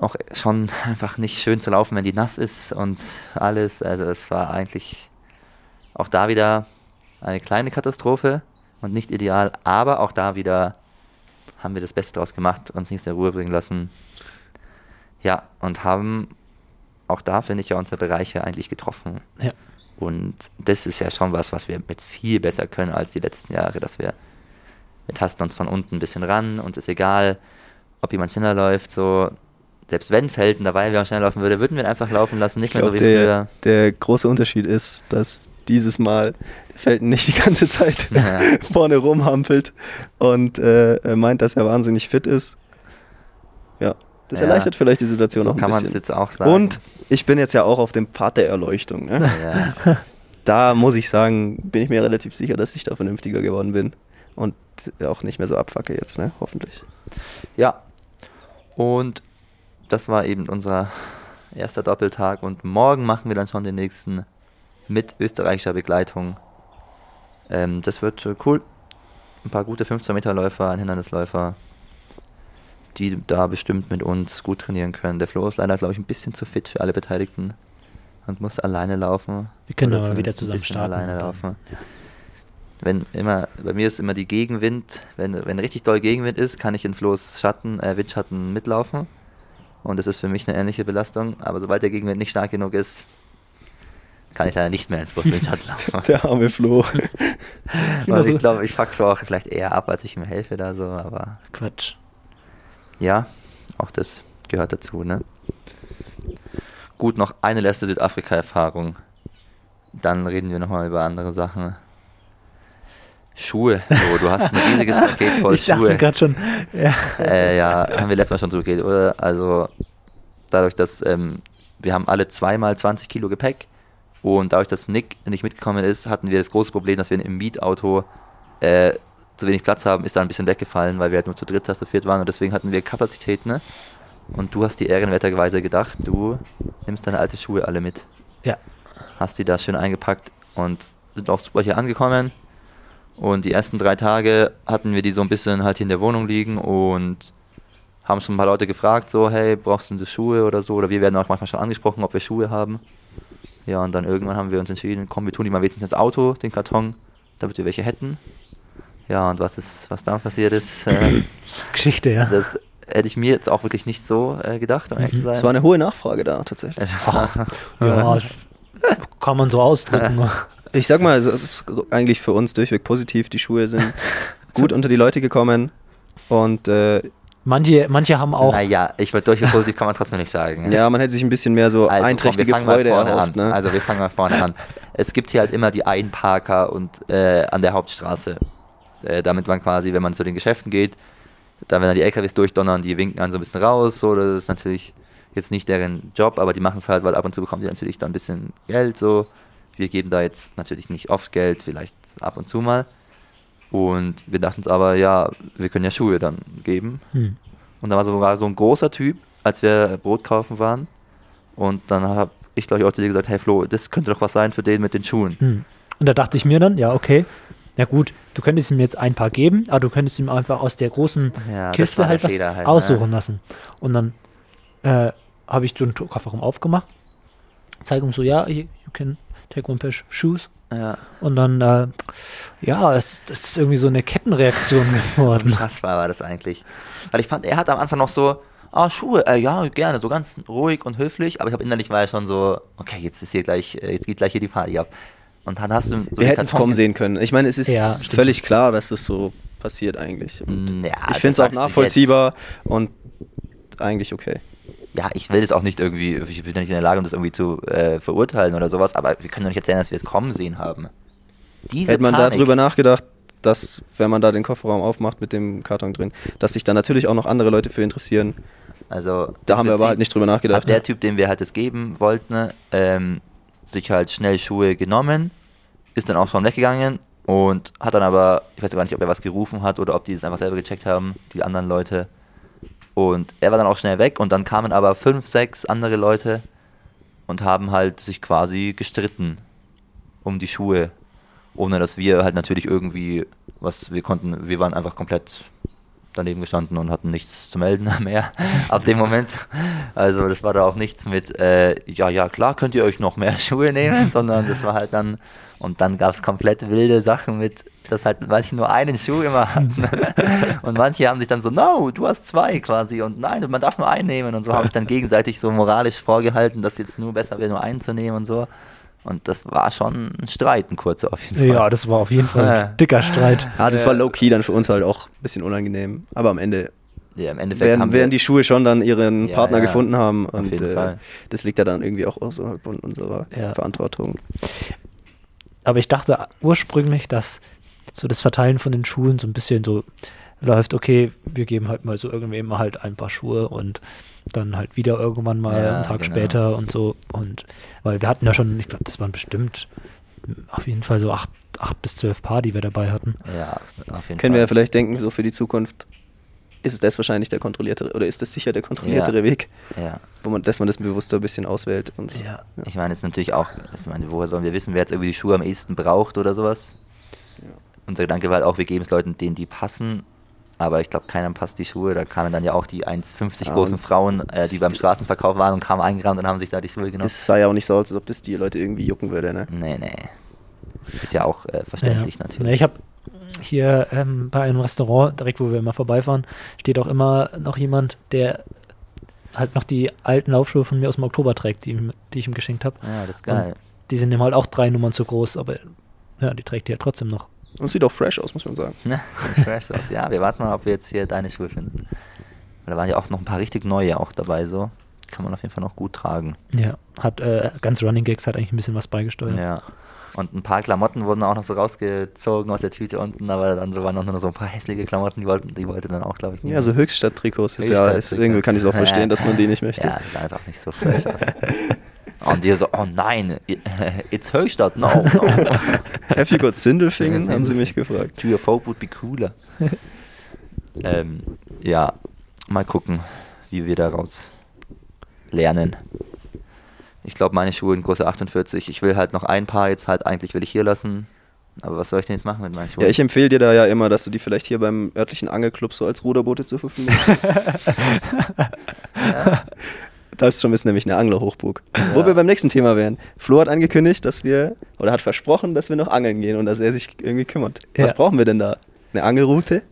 auch schon einfach nicht schön zu laufen, wenn die nass ist und alles. Also es war eigentlich auch da wieder eine kleine Katastrophe und nicht ideal, aber auch da wieder haben wir das Beste daraus gemacht, uns nicht in Ruhe bringen lassen. Ja, und haben auch da, finde ich, ja unsere Bereiche eigentlich getroffen. Ja. Und das ist ja schon was, was wir jetzt viel besser können als die letzten Jahre, dass wir, wir tasten uns von unten ein bisschen ran, uns ist egal, ob jemand schneller läuft, so, selbst wenn Felden dabei wäre und schneller laufen würde, würden wir ihn einfach laufen lassen, nicht Ich mehr so glaub, wie der, früher. der große Unterschied ist, dass dieses Mal Felton nicht die ganze Zeit Ja. vorne rumhampelt und äh, meint, dass er wahnsinnig fit ist. Ja, das Ja. erleichtert vielleicht die Situation So auch ein kann man es bisschen. jetzt auch sagen. Und ich bin jetzt ja auch auf dem Pfad der Erleuchtung. Ne? Ja. Da muss ich sagen, bin ich mir relativ sicher, dass ich da vernünftiger geworden bin und auch nicht mehr so abfacke jetzt, ne? Hoffentlich. Ja. Und das war eben unser erster Doppeltag. Und morgen machen wir dann schon den nächsten mit österreichischer Begleitung. Ähm, das wird cool. Ein paar gute 15-Meter-Läufer, ein Hindernisläufer, die da bestimmt mit uns gut trainieren können. Der Flo ist leider, glaube ich, ein bisschen zu fit für alle Beteiligten und muss alleine laufen. Wir können aber wieder zusammen starten alleine laufen. Wenn immer, bei mir ist immer die Gegenwind, wenn, wenn richtig doll Gegenwind ist, kann ich in Flo's Schatten, äh, Windschatten mitlaufen. Und das ist für mich eine ähnliche Belastung. Aber sobald der Gegenwind nicht stark genug ist, kann ich leider nicht mehr in Flo's Windschatten laufen. Der arme Flo. Also ich glaube, ich fuck Flo auch vielleicht eher ab, als ich ihm helfe da so, aber Quatsch. ja, auch das gehört dazu, ne? Gut, noch eine letzte Südafrika-Erfahrung. Dann reden wir nochmal über andere Sachen. Schuhe. So, du hast ein riesiges Paket voll ich Schuhe. gerade schon, ja. Äh, ja, haben wir letztes Mal schon drüber geredet, oder? Also, dadurch, dass ähm, wir haben alle zweimal 20 Kilo Gepäck und dadurch, dass Nick nicht mitgekommen ist, hatten wir das große Problem, dass wir im Mietauto äh, zu wenig Platz haben, ist da ein bisschen weggefallen, weil wir halt nur zu dritt, zu viert waren und deswegen hatten wir Kapazität, ne? Und du hast die ehrenwerterweise gedacht, du nimmst deine alte Schuhe alle mit. ja. Hast die da schön eingepackt und sind auch super hier angekommen. Und die ersten drei Tage hatten wir die so ein bisschen halt hier in der Wohnung liegen und haben schon ein paar Leute gefragt, so, hey, brauchst du denn Schuhe oder so? Oder wir werden auch manchmal schon angesprochen, ob wir Schuhe haben. Ja, und dann irgendwann haben wir uns entschieden, komm, wir tun die mal wenigstens ins Auto, den Karton, damit wir welche hätten. Ja, und was ist, was dann passiert ist, äh, Das ist Geschichte, ja. das hätte ich mir jetzt auch wirklich nicht so äh, gedacht, um ehrlich zu sein. Es war eine hohe Nachfrage da tatsächlich. ja, kann man so ausdrücken. Ich sag mal, es ist eigentlich für uns durchweg positiv. Die Schuhe sind gut unter die Leute gekommen und äh, Manche, manche haben auch, Naja, ich würde durchweg positiv kann man trotzdem nicht sagen. ja, man hätte sich ein bisschen mehr so Also, komm, einträchtige fangen Freude erhofft. an. Ne? Also wir fangen mal vorne an. Es gibt hier halt immer die Einparker und äh, an der Hauptstraße. Äh, damit man quasi, wenn man zu den Geschäften geht, dann wenn dann die LKWs durchdonnern, die winken dann so ein bisschen raus. So, das ist natürlich jetzt nicht deren Job, aber die machen es halt, weil ab und zu bekommen die natürlich dann ein bisschen Geld. So, wir geben da jetzt natürlich nicht oft Geld, vielleicht ab und zu mal. Und wir dachten uns aber, ja, wir können ja Schuhe dann geben. hm, Und da war sogar so ein großer Typ, als wir Brot kaufen waren. Und dann habe ich, glaube ich, auch zu dir gesagt, hey Flo, das könnte doch was sein für den mit den Schuhen. hm. Und da dachte ich mir dann, ja, okay, ja gut, du könntest ihm jetzt ein paar geben, aber du könntest ihm einfach aus der großen Ja, Kiste halt was halt, aussuchen ne? lassen. Und dann äh, habe ich so einen Kofferraum aufgemacht, zeige ihm so, ja, you can take one pair of shoes. Ja, Und dann, äh, ja, das, das ist irgendwie so eine Kettenreaktion geworden. krass war das eigentlich. Weil ich fand, er hat am Anfang noch so, ah, Schuhe, äh, ja, gerne, so ganz ruhig und höflich. Aber ich habe innerlich war er schon so, okay, jetzt ist hier gleich, äh, jetzt geht gleich hier die Party ab. Und dann hast du so wir hätten es kommen sehen können. Ich meine, es ist Ja, völlig klar, dass das so passiert eigentlich. Und Mm, Ja, ich finde es auch nachvollziehbar und eigentlich okay. Ja, ich will das auch nicht irgendwie, ich bin nicht in der Lage, um das irgendwie zu äh, verurteilen oder sowas, aber wir können doch nicht erzählen, dass wir es kommen sehen haben. Diese Hätte man Panik, darüber nachgedacht, dass, wenn man da den Kofferraum aufmacht mit dem Karton drin, dass sich da natürlich auch noch andere Leute für interessieren. Also, Da haben wir aber halt nicht drüber nachgedacht. Hat der Typ, dem wir halt das geben wollten, ähm, sich halt schnell Schuhe genommen, ist dann auch schon weggegangen und hat dann aber, ich weiß gar nicht, ob er was gerufen hat oder ob die das einfach selber gecheckt haben, die anderen Leute. Und er war dann auch schnell weg und dann kamen aber fünf, sechs andere Leute und haben halt sich quasi gestritten um die Schuhe. ohne dass wir halt natürlich irgendwie, was wir konnten, wir waren einfach komplett daneben gestanden und hatten nichts zu melden mehr ab dem Moment. Also das war da auch nichts mit, äh, ja, ja, klar könnt ihr euch noch mehr Schuhe nehmen, sondern das war halt dann, und dann gab es komplett wilde Sachen mit, dass halt manche nur einen Schuh immer hatten. und manche haben sich dann so, no, du hast zwei quasi und nein, man darf nur einen nehmen und so haben sich dann gegenseitig so moralisch vorgehalten, dass jetzt nur besser wäre, nur einen zu nehmen und so. Und das war schon ein Streit, ein kurzer auf jeden Fall. Ja, das war auf jeden Fall ein dicker Streit. Ja, das war low-key dann für uns halt auch ein bisschen unangenehm. Aber am Ende Ja, im Endeffekt werden, haben wir, werden die Schuhe schon dann ihren Ja, Partner ja, gefunden haben. auf Und jeden äh, Fall. das liegt ja dann irgendwie auch außerhalb von unserer Ja. Verantwortung. Aber ich dachte ursprünglich, dass so das Verteilen von den Schuhen so ein bisschen so läuft, okay, wir geben halt mal so irgendwem halt ein paar Schuhe und dann halt wieder irgendwann mal Ja, einen Tag genau. später und so. Und weil wir hatten ja schon, ich glaube, das waren bestimmt auf jeden Fall so acht, acht bis zwölf Paar, die wir dabei hatten. ja, auf jeden Können wir ja Fall. vielleicht denken, so für die Zukunft ist das wahrscheinlich der kontrollierte oder ist das sicher der kontrolliertere Ja. Weg, Ja. wo man, dass man das bewusster ein bisschen auswählt und so. Ja. Ich meine, es ist natürlich auch, ich meine, woher sollen wir wissen, wer jetzt irgendwie die Schuhe am ehesten braucht oder sowas? Unser Gedanke war halt auch, wir geben es Leuten, denen die passen, aber ich glaube, keinem passt die Schuhe. Da kamen dann ja auch die 1,50 Ja, großen Frauen, äh, die beim Straßenverkauf waren und kamen eingerannt und haben sich da die Schuhe genommen. Das sah ja auch nicht so aus, als ob das die Leute irgendwie jucken würde, ne? Nee, nee. Ist ja auch äh, verständlich Ja. natürlich. Ja, ich habe hier ähm, bei einem Restaurant, direkt wo wir immer vorbeifahren, steht auch immer noch jemand, der halt noch die alten Laufschuhe von mir aus dem Oktober trägt, die, die ich ihm geschenkt habe. ja, das ist geil. Die sind ihm halt auch drei Nummern zu groß, aber ja, die trägt die halt trotzdem noch. Und sieht auch fresh aus, muss man sagen. Ne? Sieht fresh aus. Ja, wir warten mal, ob wir jetzt hier deine Schuhe finden. Da waren ja auch noch ein paar richtig neue auch dabei, so. Kann man auf jeden Fall noch gut tragen. Ja, hat äh, ganz Running Gags hat eigentlich ein bisschen was beigesteuert. Ja. Und ein paar Klamotten wurden auch noch so rausgezogen aus der Tüte unten, aber dann so waren noch nur so ein paar hässliche Klamotten, die wollten, die wollte dann auch, glaube ich, Ja, so Höchststadt-Trikots ist ja, ist, irgendwie kann ich es auch verstehen, dass man die nicht möchte. Ja, das sah jetzt auch nicht so fresh aus. Und die so, oh nein, it's Höchstadt, no, no. Have you got Sindelfingen? Haben sie mich gefragt. GFO would be cooler. ähm, ja, mal gucken, wie wir daraus lernen. Ich glaube, meine Schuhe in Größe 48. Ich will halt noch ein paar jetzt halt eigentlich will ich hier lassen. Aber was soll ich denn jetzt machen mit meinen Schuhen? Ja, ich empfehle dir da ja immer, dass du die vielleicht hier beim örtlichen Angelclub so als Ruderboote zur Verfügung stellst. Da ist schon ist nämlich eine Anglerhochburg. Wo Ja. wir beim nächsten Thema wären. Flo hat angekündigt, dass wir, oder hat versprochen, dass wir noch angeln gehen und dass er sich irgendwie kümmert. Ja. Was brauchen wir denn da? Eine Angelroute?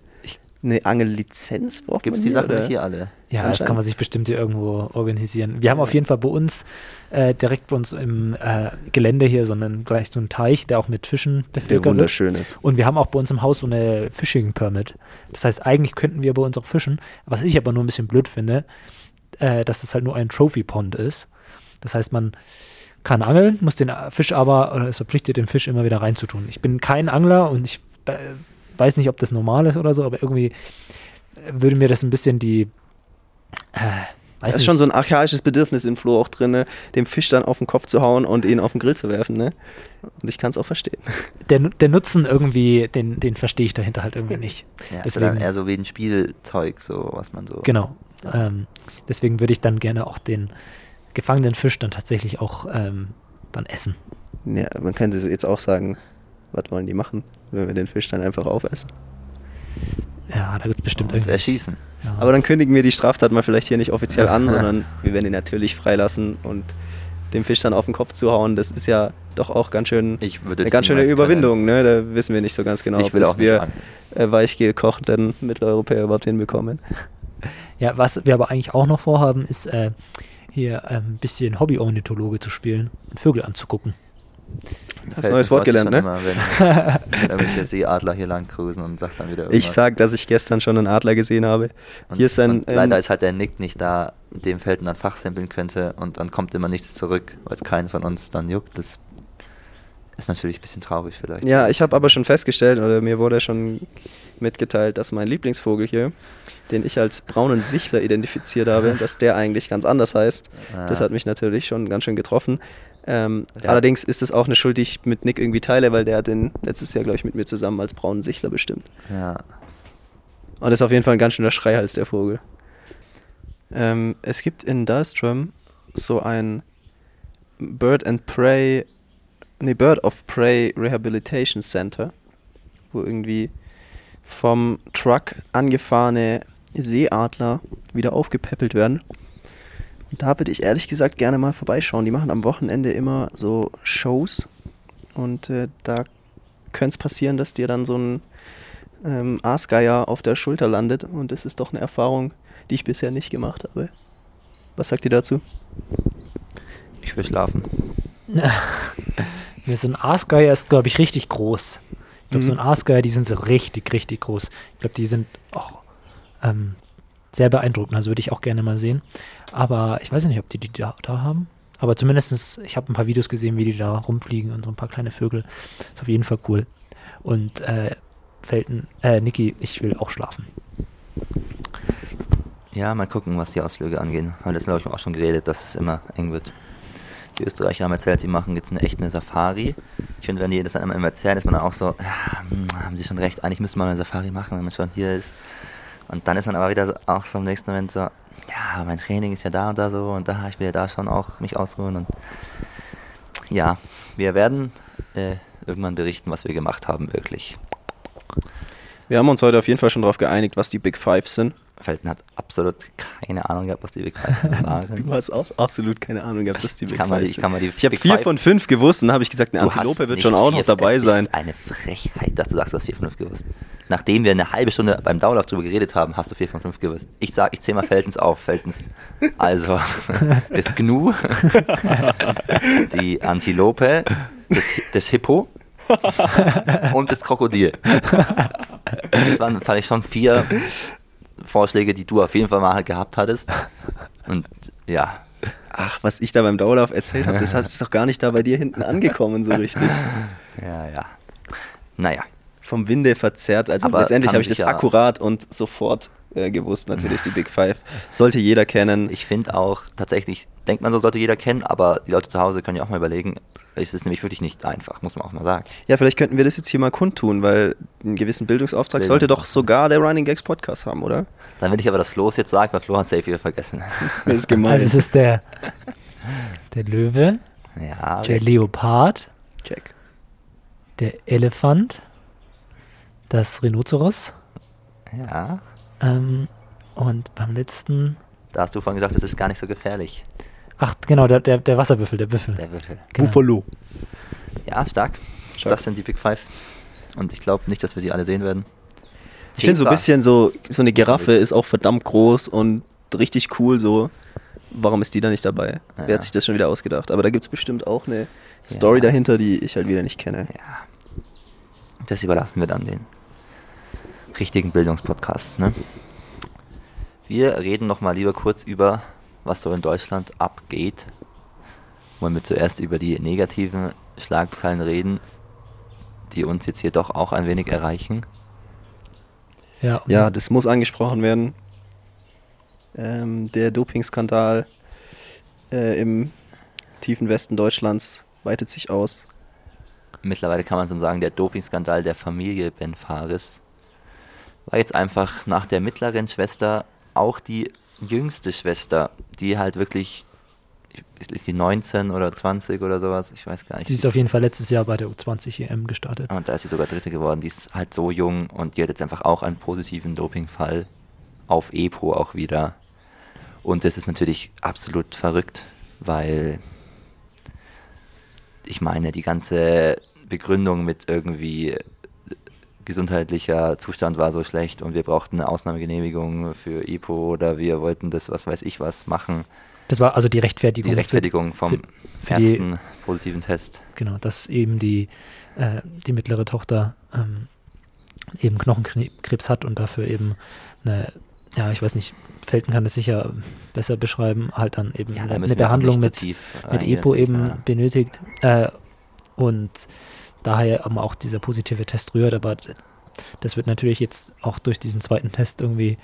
Eine Angellizenz braucht Gibt es man die Sachen oder? nicht hier alle? Ja, das kann man sich bestimmt hier irgendwo organisieren. Wir haben auf jeden Fall bei uns, äh, direkt bei uns im äh, Gelände hier, so einen, gleich so einen Teich, der auch mit Fischen Der bevölkert wird. wunderschön ist. Und wir haben auch bei uns im Haus so eine Fishing Permit. Das heißt, eigentlich könnten wir bei uns auch fischen. Was ich aber nur ein bisschen blöd finde, äh, dass es halt nur ein Trophy Pond ist. Das heißt, man kann angeln, muss den Fisch aber, oder ist verpflichtet, den Fisch immer wieder reinzutun. Ich bin kein Angler und ich äh, weiß nicht, ob das normal ist oder so, aber irgendwie würde mir das ein bisschen die. Äh, Da ist nicht. schon so ein archaisches Bedürfnis in Flo auch drin, ne? dem Fisch dann auf den Kopf zu hauen und ihn auf den Grill zu werfen. Ne? Und ich kann es auch verstehen. der, der Nutzen irgendwie, den, den verstehe ich dahinter halt irgendwie nicht. Ja, ist ja dann Deswegen- eher so wie ein Spielzeug, so was man so. Genau. Ähm, deswegen würde ich dann gerne auch den gefangenen Fisch dann tatsächlich auch ähm, dann essen. Ja, man könnte jetzt auch sagen, was wollen die machen, wenn wir den Fisch dann einfach aufessen. Ja, da gibt es bestimmt irgendwie. erschießen. Ja. Aber dann kündigen wir die Straftat mal vielleicht hier nicht offiziell an, sondern wir werden ihn natürlich freilassen und dem Fisch dann auf den Kopf zu hauen, das ist ja doch auch ganz schön Ich würde eine ganz schöne Überwindung, ne? Da wissen wir nicht so ganz genau, Ich ob will das wir äh, weichgekochten Mitteleuropäer überhaupt hinbekommen. ja, was wir aber eigentlich auch noch vorhaben, ist äh, hier ähm, ein bisschen Hobby-Ornithologe zu spielen und Vögel anzugucken. Hast ein neues Wort gelernt, ne? Immer, wenn, wenn irgendwelche Seeadler hier lang cruisen und sagt dann wieder irgendwas. Ich sag, dass ich gestern schon einen Adler gesehen habe. Und, Hier ist ein, leider ist halt der Nick nicht da, dem Feld dann fachsimpeln könnte und dann kommt immer nichts zurück, weil es keinen von uns dann juckt. Das ist natürlich ein bisschen traurig vielleicht. Ja, ich habe aber schon festgestellt, oder mir wurde schon mitgeteilt, dass mein Lieblingsvogel hier, den ich als braunen Sichler identifiziert habe, dass der eigentlich ganz anders heißt. Das Ah. hat mich natürlich schon ganz schön getroffen. Ähm, Ja. Allerdings ist es auch eine Schuld, die ich mit Nick irgendwie teile, weil der hat den letztes Jahr, glaube ich, mit mir zusammen als braunen Sichler bestimmt. Ja. Und das ist auf jeden Fall ein ganz schöner Schreihals, der Vogel. Ähm, es gibt in Dahlström so ein Bird and Prey nee, Bird of Prey Rehabilitation Center, wo irgendwie vom Truck angefahrene Seeadler wieder aufgepäppelt werden. Und da würde ich ehrlich gesagt gerne mal vorbeischauen. Die machen am Wochenende immer so Shows und äh, da könnte es passieren, dass dir dann so ein ähm, Aasgeier auf der Schulter landet und das ist doch eine Erfahrung, die ich bisher nicht gemacht habe. Was sagt ihr dazu? Ich will schlafen. Ja, so ein Aasgeier ist, glaube ich, richtig groß. Ich glaube, Mhm. so ein Aasgeier, die sind so richtig, richtig groß. Ich glaube, die sind auch ähm, sehr beeindruckend. Also würde ich auch gerne mal sehen. Aber ich weiß nicht, ob die die da, da haben. Aber zumindestens, ich habe ein paar Videos gesehen, wie die da rumfliegen und so ein paar kleine Vögel. Ist auf jeden Fall cool. Und äh, Felten, äh, Niki, ich will auch schlafen. Ja, mal gucken, was die Ausflüge angehen. Haben das glaube ich auch schon geredet, dass es immer eng wird. Die Österreicher haben erzählt, sie machen jetzt eine echt eine Safari. Ich finde, wenn die das dann immer erzählen, ist man dann auch so, ja, hm, haben sie schon recht, eigentlich müsste man eine Safari machen, wenn man schon hier ist. Und dann ist man aber wieder so, auch so im nächsten Moment so, ja, mein Training ist ja da und da so und da, ich will ja da schon auch mich ausruhen und ja, wir werden äh, irgendwann berichten, was wir gemacht haben, wirklich. Wir haben uns heute auf jeden Fall schon darauf geeinigt, was die Big Five sind. Felten hat absolut keine Ahnung gehabt, was die Big Five waren. Du hast auch absolut keine Ahnung gehabt, was die Ich Big Five ich sind. kann mal die ich habe vier Five- von fünf gewusst und dann habe ich gesagt, eine Du Antilope wird schon auch noch vier- dabei es sein. ist eine Frechheit, dass du sagst, du hast 4 von 5 gewusst. Nachdem wir eine halbe Stunde beim Dauerlauf drüber geredet haben, hast du 4 von 5 gewusst. Ich sag, ich zähle mal Feltens auf, Feltens. Also, das Gnu, die Antilope, das, das Hippo und das Krokodil. Das waren, fand ich schon vier Vorschläge, die du auf jeden Fall mal gehabt hattest. Und ja, Ach, was ich da beim Dauerlauf erzählt habe, das hat- ist doch gar nicht da bei dir hinten angekommen so richtig. ja, ja. Naja. Vom Winde verzerrt. Also Aber letztendlich habe ich das ja- akkurat und sofort äh, gewusst, natürlich die Big Five. Sollte jeder kennen. Ich finde auch tatsächlich, denkt man so, sollte jeder kennen, aber die Leute zu Hause können ja auch mal überlegen, es ist nämlich wirklich nicht einfach, muss man auch mal sagen. Ja, vielleicht könnten wir das jetzt hier mal kundtun, weil einen gewissen Bildungsauftrag sollte doch sogar der Running Gags Podcast haben, oder? Dann will ich aber, dass Flo es jetzt sagt, weil Flo hat safe wieder vergessen. Das ist gemein. Also es ist der, der Löwe, ja, der richtig. Leopard, Check. der Elefant, das Rhinoceros ja. ähm, und beim letzten, Da hast du vorhin gesagt, es ist gar nicht so gefährlich, ach genau, der, der, der Wasserbüffel, der Büffel. der Würfel. Genau. Buffalo. Ja, stark. Stark. Das sind die Big Five. Und ich glaube nicht, dass wir sie alle sehen werden. Ich finde so ein bisschen so, so eine Giraffe ist auch verdammt groß und richtig cool so. Warum ist die da nicht dabei? Ja. Wer hat sich das schon wieder ausgedacht? Aber da gibt es bestimmt auch eine Story Ja. dahinter, die ich halt wieder nicht kenne. Ja. Das überlassen wir dann den richtigen Bildungspodcasts. Ne? Wir reden noch mal lieber kurz über, was so in Deutschland abgeht. Wollen wir zuerst über die negativen Schlagzeilen reden, die uns jetzt hier doch auch ein wenig erreichen. Ja, Ja, das muss angesprochen werden. Ähm, der Dopingskandal äh, im tiefen Westen Deutschlands weitet sich aus. Mittlerweile kann man schon sagen, der Dopingskandal der Familie Ben Fares war jetzt einfach nach der mittleren Schwester auch die jüngste Schwester, die halt wirklich, ist die 19 oder 20 oder sowas, ich weiß gar nicht. die ist auf jeden Fall letztes Jahr bei der U20 EM gestartet. Und da ist sie sogar Dritte geworden. Die ist halt so jung und die hat jetzt einfach auch einen positiven Dopingfall auf EPO auch wieder. Und das ist natürlich absolut verrückt, weil ich meine, die ganze Begründung mit irgendwie gesundheitlicher Zustand war so schlecht und wir brauchten eine Ausnahmegenehmigung für EPO oder wir wollten das, was weiß ich was, machen. Das war also die Rechtfertigung. Die Rechtfertigung vom für- für die- ersten positiven Test. Genau, dass eben die, äh, die mittlere Tochter ähm, eben Knochenkrebs hat und dafür eben eine, ja, ich weiß nicht, Felten kann das sicher besser beschreiben, halt dann eben Ja, eine, da eine Behandlung mit, mit EPO eben ja. benötigt. Äh, und daher auch dieser positive Test rührt, aber das wird natürlich jetzt auch durch diesen zweiten Test irgendwie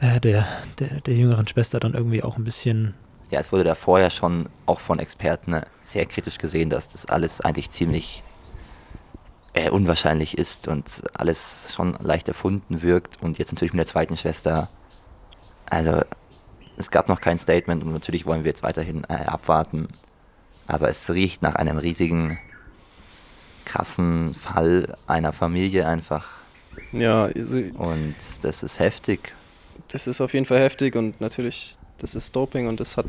äh, der, der, der jüngeren Schwester dann irgendwie auch ein bisschen Ja, es wurde da vorher schon auch von Experten sehr kritisch gesehen, dass das alles eigentlich ziemlich äh, unwahrscheinlich ist und alles schon leicht erfunden wirkt. Und jetzt natürlich mit der zweiten Schwester. Also, es gab noch kein Statement und natürlich wollen wir jetzt weiterhin äh, abwarten. Aber es riecht nach einem riesigen, krassen Fall einer Familie einfach. Ja, also Und das ist heftig. das ist auf jeden Fall heftig und natürlich, das ist Doping und das hat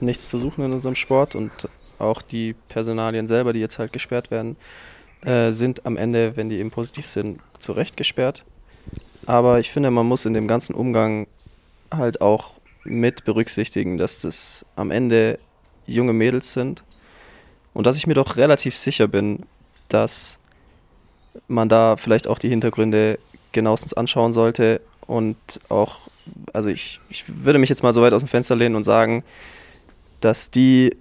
nichts zu suchen in unserem Sport und auch die Personalien selber, die jetzt halt gesperrt werden, äh, sind am Ende, wenn die eben positiv sind, zu Recht gesperrt. Aber ich finde, man muss in dem ganzen Umgang halt auch mit berücksichtigen, dass das am Ende junge Mädels sind und dass ich mir doch relativ sicher bin, dass man da vielleicht auch die Hintergründe genauestens anschauen sollte und auch, also ich, ich würde mich jetzt mal so weit aus dem Fenster lehnen und sagen, dass die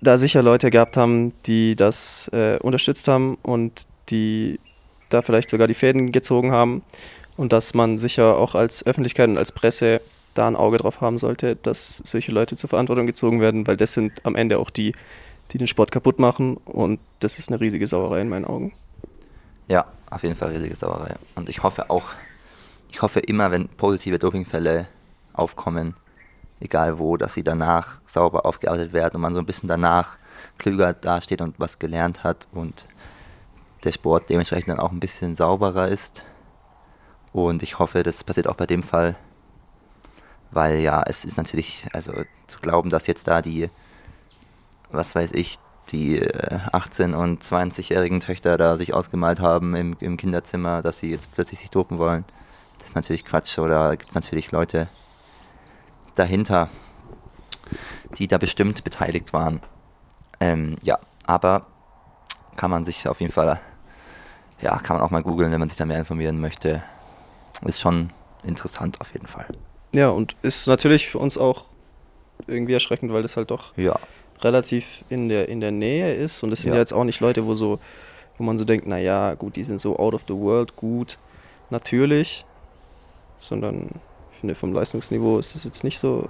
da sicher Leute gehabt haben, die das äh, unterstützt haben und die da vielleicht sogar die Fäden gezogen haben und dass man sicher auch als Öffentlichkeit und als Presse da ein Auge drauf haben sollte, dass solche Leute zur Verantwortung gezogen werden, weil das sind am Ende auch die, die den Sport kaputt machen und das ist eine riesige Sauerei in meinen Augen. Ja, auf jeden Fall riesige Sauerei. Und ich hoffe auch, ich hoffe immer, wenn positive Dopingfälle aufkommen, egal wo, dass sie danach sauber aufgearbeitet werden und man so ein bisschen danach klüger dasteht und was gelernt hat und der Sport dementsprechend dann auch ein bisschen sauberer ist. Und ich hoffe, das passiert auch bei dem Fall, weil ja, es ist natürlich, also zu glauben, dass jetzt da die, was weiß ich, die äh, 18- und 20-jährigen Töchter da sich ausgemalt haben im, im Kinderzimmer, dass sie jetzt plötzlich sich dopen wollen, das ist natürlich Quatsch. Oder gibt es natürlich Leute dahinter, die da bestimmt beteiligt waren. Ähm, ja, aber kann man sich auf jeden Fall, ja, kann man auch mal googeln, wenn man sich da mehr informieren möchte. Ist schon interessant auf jeden Fall. Ja, und ist natürlich für uns auch irgendwie erschreckend, weil das halt doch Ja, relativ in der, in der Nähe ist. Und es sind ja. Ja. jetzt auch nicht Leute, wo so, wo man so denkt, naja, gut, die sind so out of the world, gut, natürlich. Sondern ich finde, vom Leistungsniveau ist es jetzt nicht so,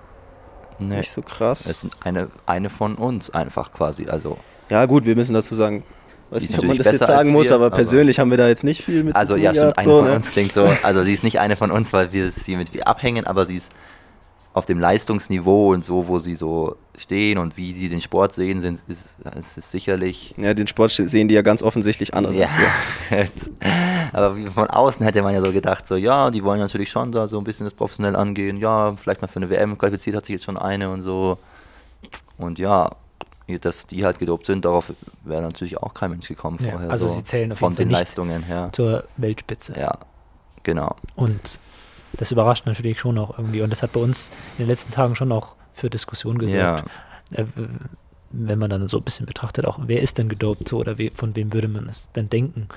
nee. nicht so krass. Es ist eine, eine von uns einfach quasi. Also, ja, gut, wir müssen dazu sagen, weiß nicht, ob man das jetzt sagen muss, wir, aber aber- persönlich haben wir da jetzt nicht viel mit also zu tun ja, stimmt, gehabt, eine so, von ne? uns klingt so. Also sie ist nicht eine von uns, weil wir sie mit wir abhängen, aber sie ist auf dem Leistungsniveau und so, wo sie so stehen und wie sie den Sport sehen, sind, ist, ist es sicherlich. Ja, den Sport sehen die ja ganz offensichtlich anders Ja. als wir. aber von außen hätte man ja so gedacht, so ja, die wollen natürlich schon da so ein bisschen das professionell angehen. Ja, vielleicht mal für eine WM qualifiziert hat sich jetzt schon eine und so. Und ja, dass die halt gedopt sind, darauf wäre natürlich auch kein Mensch gekommen Ja, vorher. also so sie zählen auf von jeden Fall den nicht Leistungen her. zur Weltspitze. Ja, genau. Und das überrascht natürlich schon auch irgendwie. Und das hat bei uns in den letzten Tagen schon auch für Diskussion gesorgt. Äh, wenn man dann so ein bisschen betrachtet, auch wer ist denn gedopt so oder we, von wem würde man es denn denken?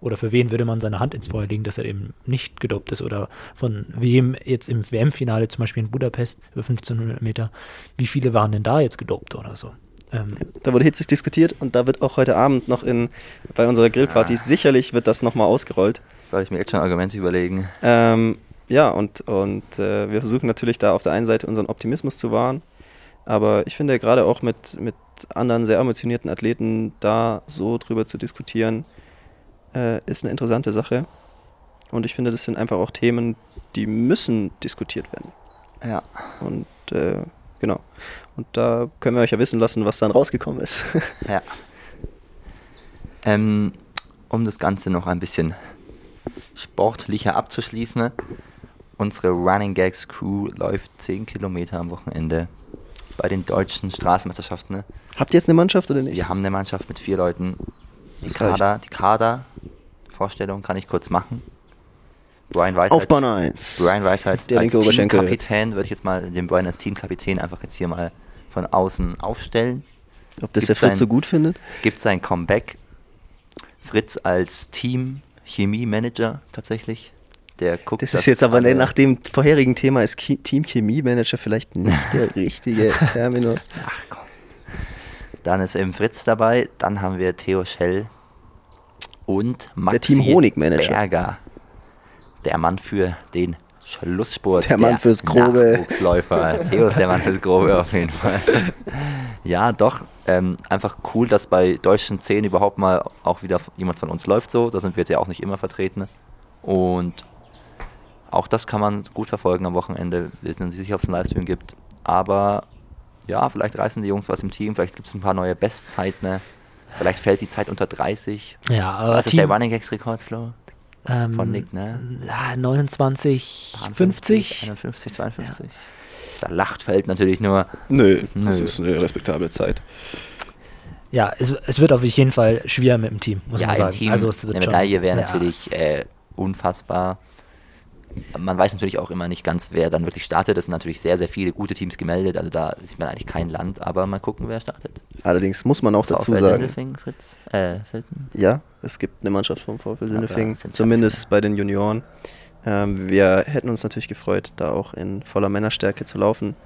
Oder für wen würde man seine Hand ins Feuer legen, dass er eben nicht gedopt ist? Oder von wem jetzt im WM-Finale, zum Beispiel in Budapest über 1500 Meter, wie viele waren denn da jetzt gedopt oder so? Ähm, Da wurde hitzig diskutiert und da wird auch heute Abend noch in, bei unserer Grillparty, Ah. sicherlich wird das nochmal ausgerollt. Soll ich mir jetzt schon Argumente überlegen? Ähm, ja, und, und äh, wir versuchen natürlich da auf der einen Seite unseren Optimismus zu wahren, aber ich finde gerade auch mit, mit anderen sehr ambitionierten Athleten da so drüber zu diskutieren, äh, ist eine interessante Sache. Und ich finde, das sind einfach auch Themen, die müssen diskutiert werden. Ja. Und äh, genau. Und da können wir euch ja wissen lassen, was dann rausgekommen ist. Ja. Ähm, um das Ganze noch ein bisschen sportlicher abzuschließen? Unsere Running Gags Crew läuft 10 Kilometer am Wochenende bei den deutschen Straßenmeisterschaften. ne? Habt ihr jetzt eine Mannschaft oder nicht? Wir haben eine Mannschaft mit vier Leuten. Die Das Kader, die Kader-Vorstellung kann ich kurz machen. Brian Weisheit. Auf Bahn 1. Brian Weisheit Der als. Teamkapitän würde ich jetzt mal den Brian als Teamkapitän einfach jetzt hier mal von außen aufstellen. Ob das Gibt's der Fritz ein- so gut findet? Gibt sein Comeback. Fritz als Team-Chemie-Manager tatsächlich. Der guckt, Das ist jetzt aber alle- nach dem vorherigen Thema ist Team Chemie Manager vielleicht nicht der richtige Terminus. Ach komm. Dann ist eben Fritz dabei. Dann haben wir Theo Schell und Maxi Team Honigmanager. Berger. Der Mann für den Schlusssport. Der Mann fürs Grobe. Nachwuchsläufer. Theo ist der Mann fürs Grobe auf jeden Fall. Ja, doch. Ähm, einfach cool, dass bei deutschen Szenen überhaupt mal auch wieder jemand von uns läuft so. Da sind wir jetzt ja auch nicht immer vertreten. Und auch das kann man gut verfolgen am Wochenende. Wir sind uns nicht sicher, ob es einen Livestream gibt. Aber ja, vielleicht reißen die Jungs was im Team, vielleicht gibt es ein paar neue Bestzeiten. Ne? Vielleicht fällt die Zeit unter 30. Ja, aber Was ist der Running Gags Rekord, Flo? ähm, von Nick, ne? ja, 29, 50? 50. 51, 52. Da lacht Feld natürlich nur. Nö, das Nö. ist eine respektable Zeit. Ja, es, es wird auf jeden Fall schwer mit dem Team, muss ja, man sagen. im Team, also es wird eine Medaille wäre ja, natürlich äh, unfassbar. Man weiß natürlich auch immer nicht ganz, wer dann wirklich startet. Es sind natürlich sehr, sehr viele gute Teams gemeldet. Also da sieht man eigentlich kein Land, aber mal gucken, wer startet. Allerdings muss man auch dazu VfL sagen, Sindelfingen, Fritz? Äh, ja, es gibt eine Mannschaft vom VfL Sindelfingen, sind zumindest bei den Junioren. Ähm, wir hätten uns natürlich gefreut, da auch in voller Männerstärke zu laufen.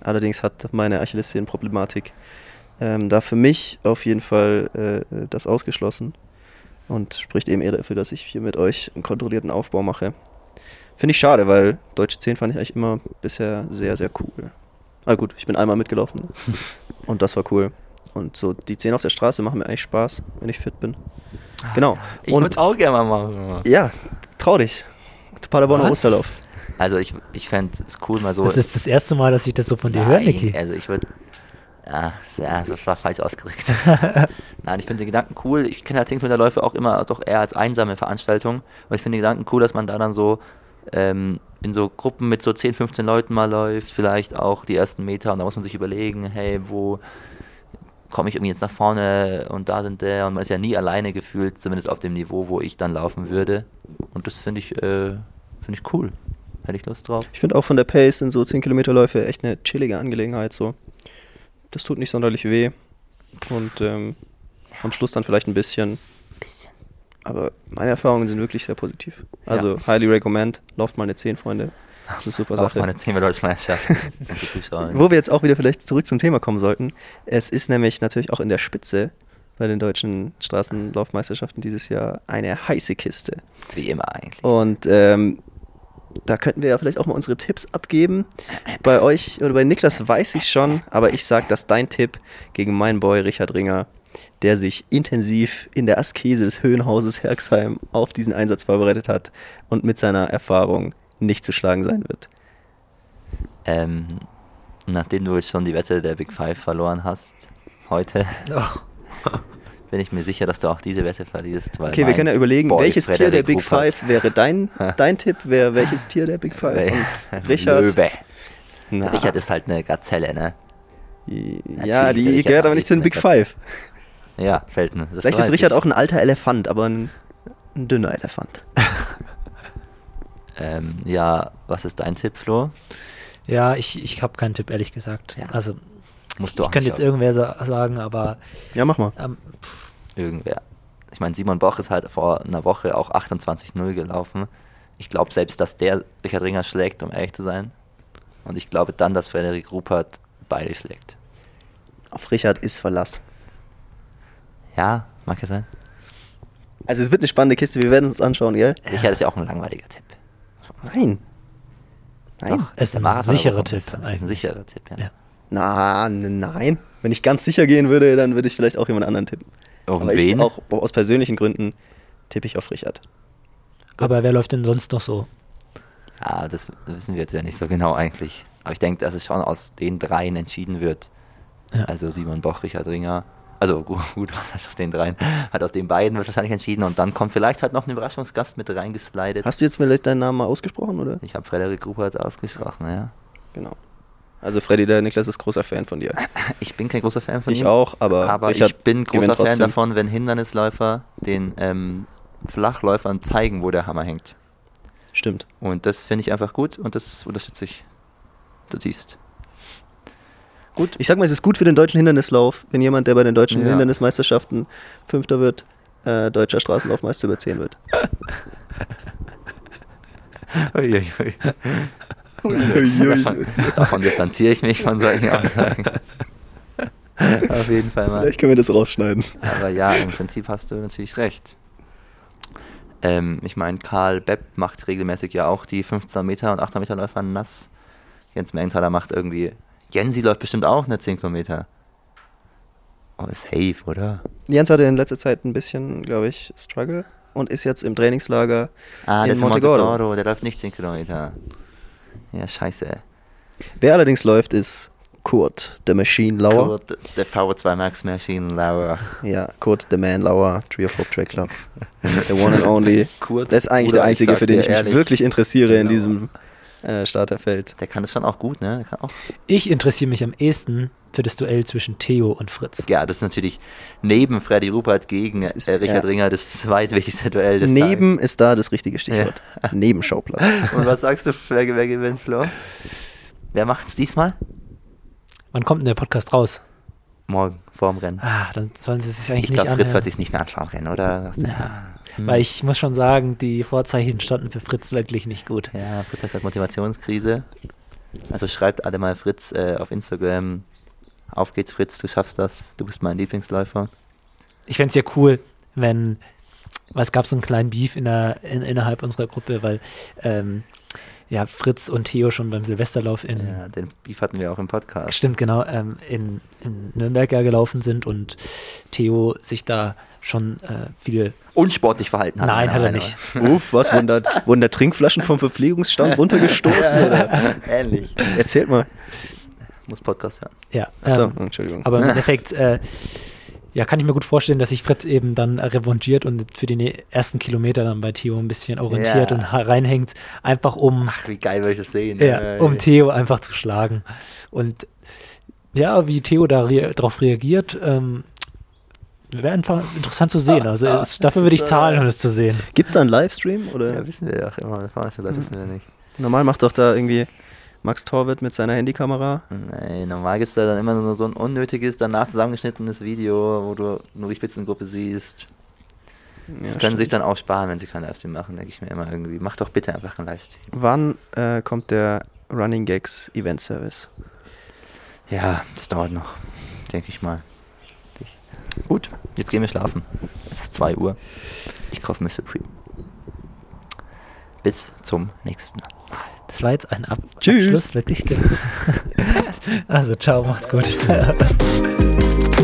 Allerdings hat meine Achillessehnenproblematik ähm, da für mich auf jeden Fall äh, das ausgeschlossen und spricht eben eher dafür, dass ich hier mit euch einen kontrollierten Aufbau mache. Finde ich schade, weil Deutsche 10 fand ich eigentlich immer bisher sehr, sehr cool. Ah gut, ich bin einmal mitgelaufen und das war cool. Und so die 10 auf der Straße machen mir eigentlich Spaß, wenn ich fit bin. Genau. Ich Und- würde es auch gerne mal machen. Ja, trau dich. Paderborner? Osterlauf. Also ich, ich fände es cool, mal so. Das ist das erste Mal, dass ich das so von dir höre, Niki. Also ich würde. Ja, ja, das war falsch ausgedrückt. Nein, ich finde den Gedanken cool. Ich kenne halt 10 Kilometer Läufe auch immer doch eher als einsame Veranstaltung. Und ich finde den Gedanken cool, dass man da dann so ähm, in so Gruppen mit so 10, 15 Leuten mal läuft, vielleicht auch die ersten Meter. Und da muss man sich überlegen, hey, wo komme ich irgendwie jetzt nach vorne und da sind der. Und man ist ja nie alleine gefühlt, zumindest auf dem Niveau, wo ich dann laufen würde. Und das finde ich, äh, finde ich cool. Hätte ich Lust drauf. Ich finde auch von der Pace in so 10 Kilometer Läufe echt eine chillige Angelegenheit. So. Das tut nicht sonderlich weh. Und ähm, am Schluss dann vielleicht ein bisschen. Bisschen. Aber meine Erfahrungen sind wirklich sehr positiv. Also highly recommend. Lauft mal eine 10, Freunde. Das ist eine super Sache. meine 10 Deutschmeisterschaft. Unsere Zuschauer. Wo wir jetzt auch wieder vielleicht zurück zum Thema kommen sollten. Es ist nämlich natürlich auch in der Spitze bei den deutschen Straßenlaufmeisterschaften dieses Jahr eine heiße Kiste. Wie immer eigentlich. Und ähm, da könnten wir ja vielleicht auch mal unsere Tipps abgeben. Bei euch oder bei Niklas weiß ich schon, aber ich sage, dass dein Tipp gegen meinen Boy Richard Ringer, der sich intensiv in der Askese des Höhenhauses Herxheim auf diesen Einsatz vorbereitet hat und mit seiner Erfahrung nicht zu schlagen sein wird. Ähm, nachdem du jetzt schon die Wette der Big Five verloren hast, heute, Oh, bin ich mir sicher, dass du auch diese Wette verlierst. Okay, wir können ja überlegen, Boy welches Tier der Frederik Big Ruppert- Five wäre dein, dein Tipp, wäre welches Tier der Big Five? Und Richard. Löwe. Na, Richard ist halt eine Gazelle, ne? ja, Natürlich die gehört aber nicht zu den Big Five. Ja, fällt mir. Das Vielleicht ist Richard ich. auch ein alter Elefant, aber ein, ein dünner Elefant. Ähm, ja, was ist dein Tipp, Flo? ja, ich, ich habe keinen Tipp, ehrlich gesagt. Ja. Also, Musst du ich könnte jetzt irgendwer sa sagen, aber Ja, mach mal. ähm, irgendwer. Ich meine, Simon Boch ist halt vor einer Woche auch 28-0 gelaufen. Ich glaube selbst, dass der Richard Ringer schlägt, um ehrlich zu sein. Und ich glaube dann, dass Frederik Rupert beide schlägt. Auf Richard ist Verlass. Ja, mag ja sein. Also es wird eine spannende Kiste, wir werden uns anschauen, gell? Richard ist ja auch ein langweiliger Tipp. Nein. Nein. Doch, Es ist ein Marathon- sicherer Tipp Das ist ein sicherer Tipp, ja. Ja. Na, nein. Wenn ich ganz sicher gehen würde, dann würde ich vielleicht auch jemand anderen tippen. Und Aber wen? ich auch aus persönlichen Gründen tippe ich auf Richard. aber wer läuft denn sonst noch so? Ja, das wissen wir jetzt ja nicht so genau eigentlich. Aber ich denke, dass es schon aus den dreien entschieden wird. Ja. Also Simon Boch, Richard Ringer. Also gut, gut, was heißt aus den dreien? Hat aus den beiden wird wahrscheinlich entschieden. Und dann kommt vielleicht halt noch ein Überraschungsgast mit reingeslidet. Hast du jetzt vielleicht deinen Namen mal ausgesprochen, oder? Ich habe Frederik Rupert ausgesprochen, ja. Genau. Also Freddy, der Niklas ist großer Fan von dir. Ich bin kein großer Fan von Ich ihm. auch, aber, aber ich bin großer Fan davon, wenn Hindernisläufer den ähm, Flachläufern zeigen, wo der Hammer hängt. Stimmt. Und das finde ich einfach gut und das unterstütze ich. Du siehst. Gut. Ich sag mal, es ist gut für den deutschen Hindernislauf, wenn jemand, der bei den deutschen Ja. Hindernismeisterschaften Fünfter wird, äh, deutscher Straßenlaufmeister über 10 wird. Uiuiui. davon, davon distanziere ich mich von solchen Aussagen. Auf jeden Fall mal. Vielleicht können wir das rausschneiden. Aber ja, im Prinzip hast du natürlich recht. Ähm, ich meine, Karl Bepp macht regelmäßig ja auch die 15 Meter und 800 Meter Läufer nass. Jens Mergenthaler macht irgendwie. Jensi läuft bestimmt auch eine 10 Kilometer. Oh, safe, oder? Jens hatte in letzter Zeit ein bisschen, glaube ich, Struggle und ist jetzt im Trainingslager Ah, in der in Montegordo. Montegordo, der läuft nicht 10 Kilometer. Ja, scheiße. Wer allerdings läuft, ist Kurt, The Machine Lauer. Kurt, der VO2 Max Machine Lauer. Ja, Kurt, The Man Lauer, Tree of Hope Track Club. The one and only. Kurt, Das ist eigentlich Bruder, der einzige, für den ich mich ehrlich, wirklich interessiere in Genau. diesem äh, Starterfeld. Der kann das schon auch gut, ne? Der kann auch Ich interessiere mich am ehesten für das Duell zwischen Theo und Fritz. Ja, das ist natürlich neben Freddy Rupert gegen äh, ist- Richard ja. Ringer das zweitwichtigste Duell des Neben ist da das richtige Stichwort. Nebenschauplatz. Tages. Und was sagst du, wer, wer gewinnt, Flo? Wer macht's diesmal? Wann kommt denn der Podcast raus? Morgen, vorm Rennen. Ah, dann sollen sie sich eigentlich Ich nicht glaube, Fritz anhören. wird sich nicht mehr anschauen, Rennen, oder? Du? Ja, Hm. weil ich muss schon sagen, die Vorzeichen standen für Fritz wirklich nicht gut. Ja, Fritz hat gerade Motivationskrise. Also schreibt alle mal Fritz äh, auf Instagram. Auf geht's, Fritz, du schaffst das. Du bist mein Lieblingsläufer. Ich fände es ja cool, wenn, weil es gab so einen kleinen Beef in der, in, innerhalb unserer Gruppe, weil ähm, ja, Fritz und Theo schon beim Silvesterlauf in, Ja, den Beef hatten wir auch im Podcast. stimmt genau, ähm, in, in Nürnberg ja gelaufen sind und Theo sich da schon äh, viele, Unsportlich verhalten hat. nein, hat er nicht. Uff, was? Wurden da, wurden da Trinkflaschen vom Verpflegungsstand runtergestoßen? oder? Ähnlich. Erzählt mal. Muss Podcast hören. Ja, Achso, ähm, Entschuldigung. aber im Endeffekt, äh, ja, kann ich mir gut vorstellen, dass sich Fritz eben dann revanchiert und für die ne- ersten Kilometer dann bei Theo ein bisschen orientiert Ja. und reinhängt, einfach um Ach, wie geil würde ich das sehen. Ja, um Theo einfach zu schlagen. Und ja, wie Theo da rea darauf reagiert, ähm, wäre einfach interessant zu sehen. Also es, dafür würde ich zahlen, um es zu sehen. Gibt es da einen Livestream? Oder? Ja, wissen wir ja auch immer. Gesagt, wissen wir nicht. Normal macht doch da irgendwie Max Torwitt mit seiner Handykamera. Nein, normal gibt es da dann immer nur so ein unnötiges, danach zusammengeschnittenes Video, wo du nur die Spitzengruppe siehst. Das Ja, können sie sich stimmt. dann auch sparen, wenn sie keinen Livestream machen, denke ich mir immer irgendwie. Mach doch bitte einfach einen Livestream. Wann äh, kommt der Running Gags Event Service? Ja, das dauert noch, denke ich mal. Gut, jetzt gehen wir schlafen. Es ist 2 Uhr. Ich kaufe mir Supreme. Bis zum nächsten Mal. Das war jetzt ein Ab Tschüss. Abschluss, wirklich. Also ciao, macht's gut.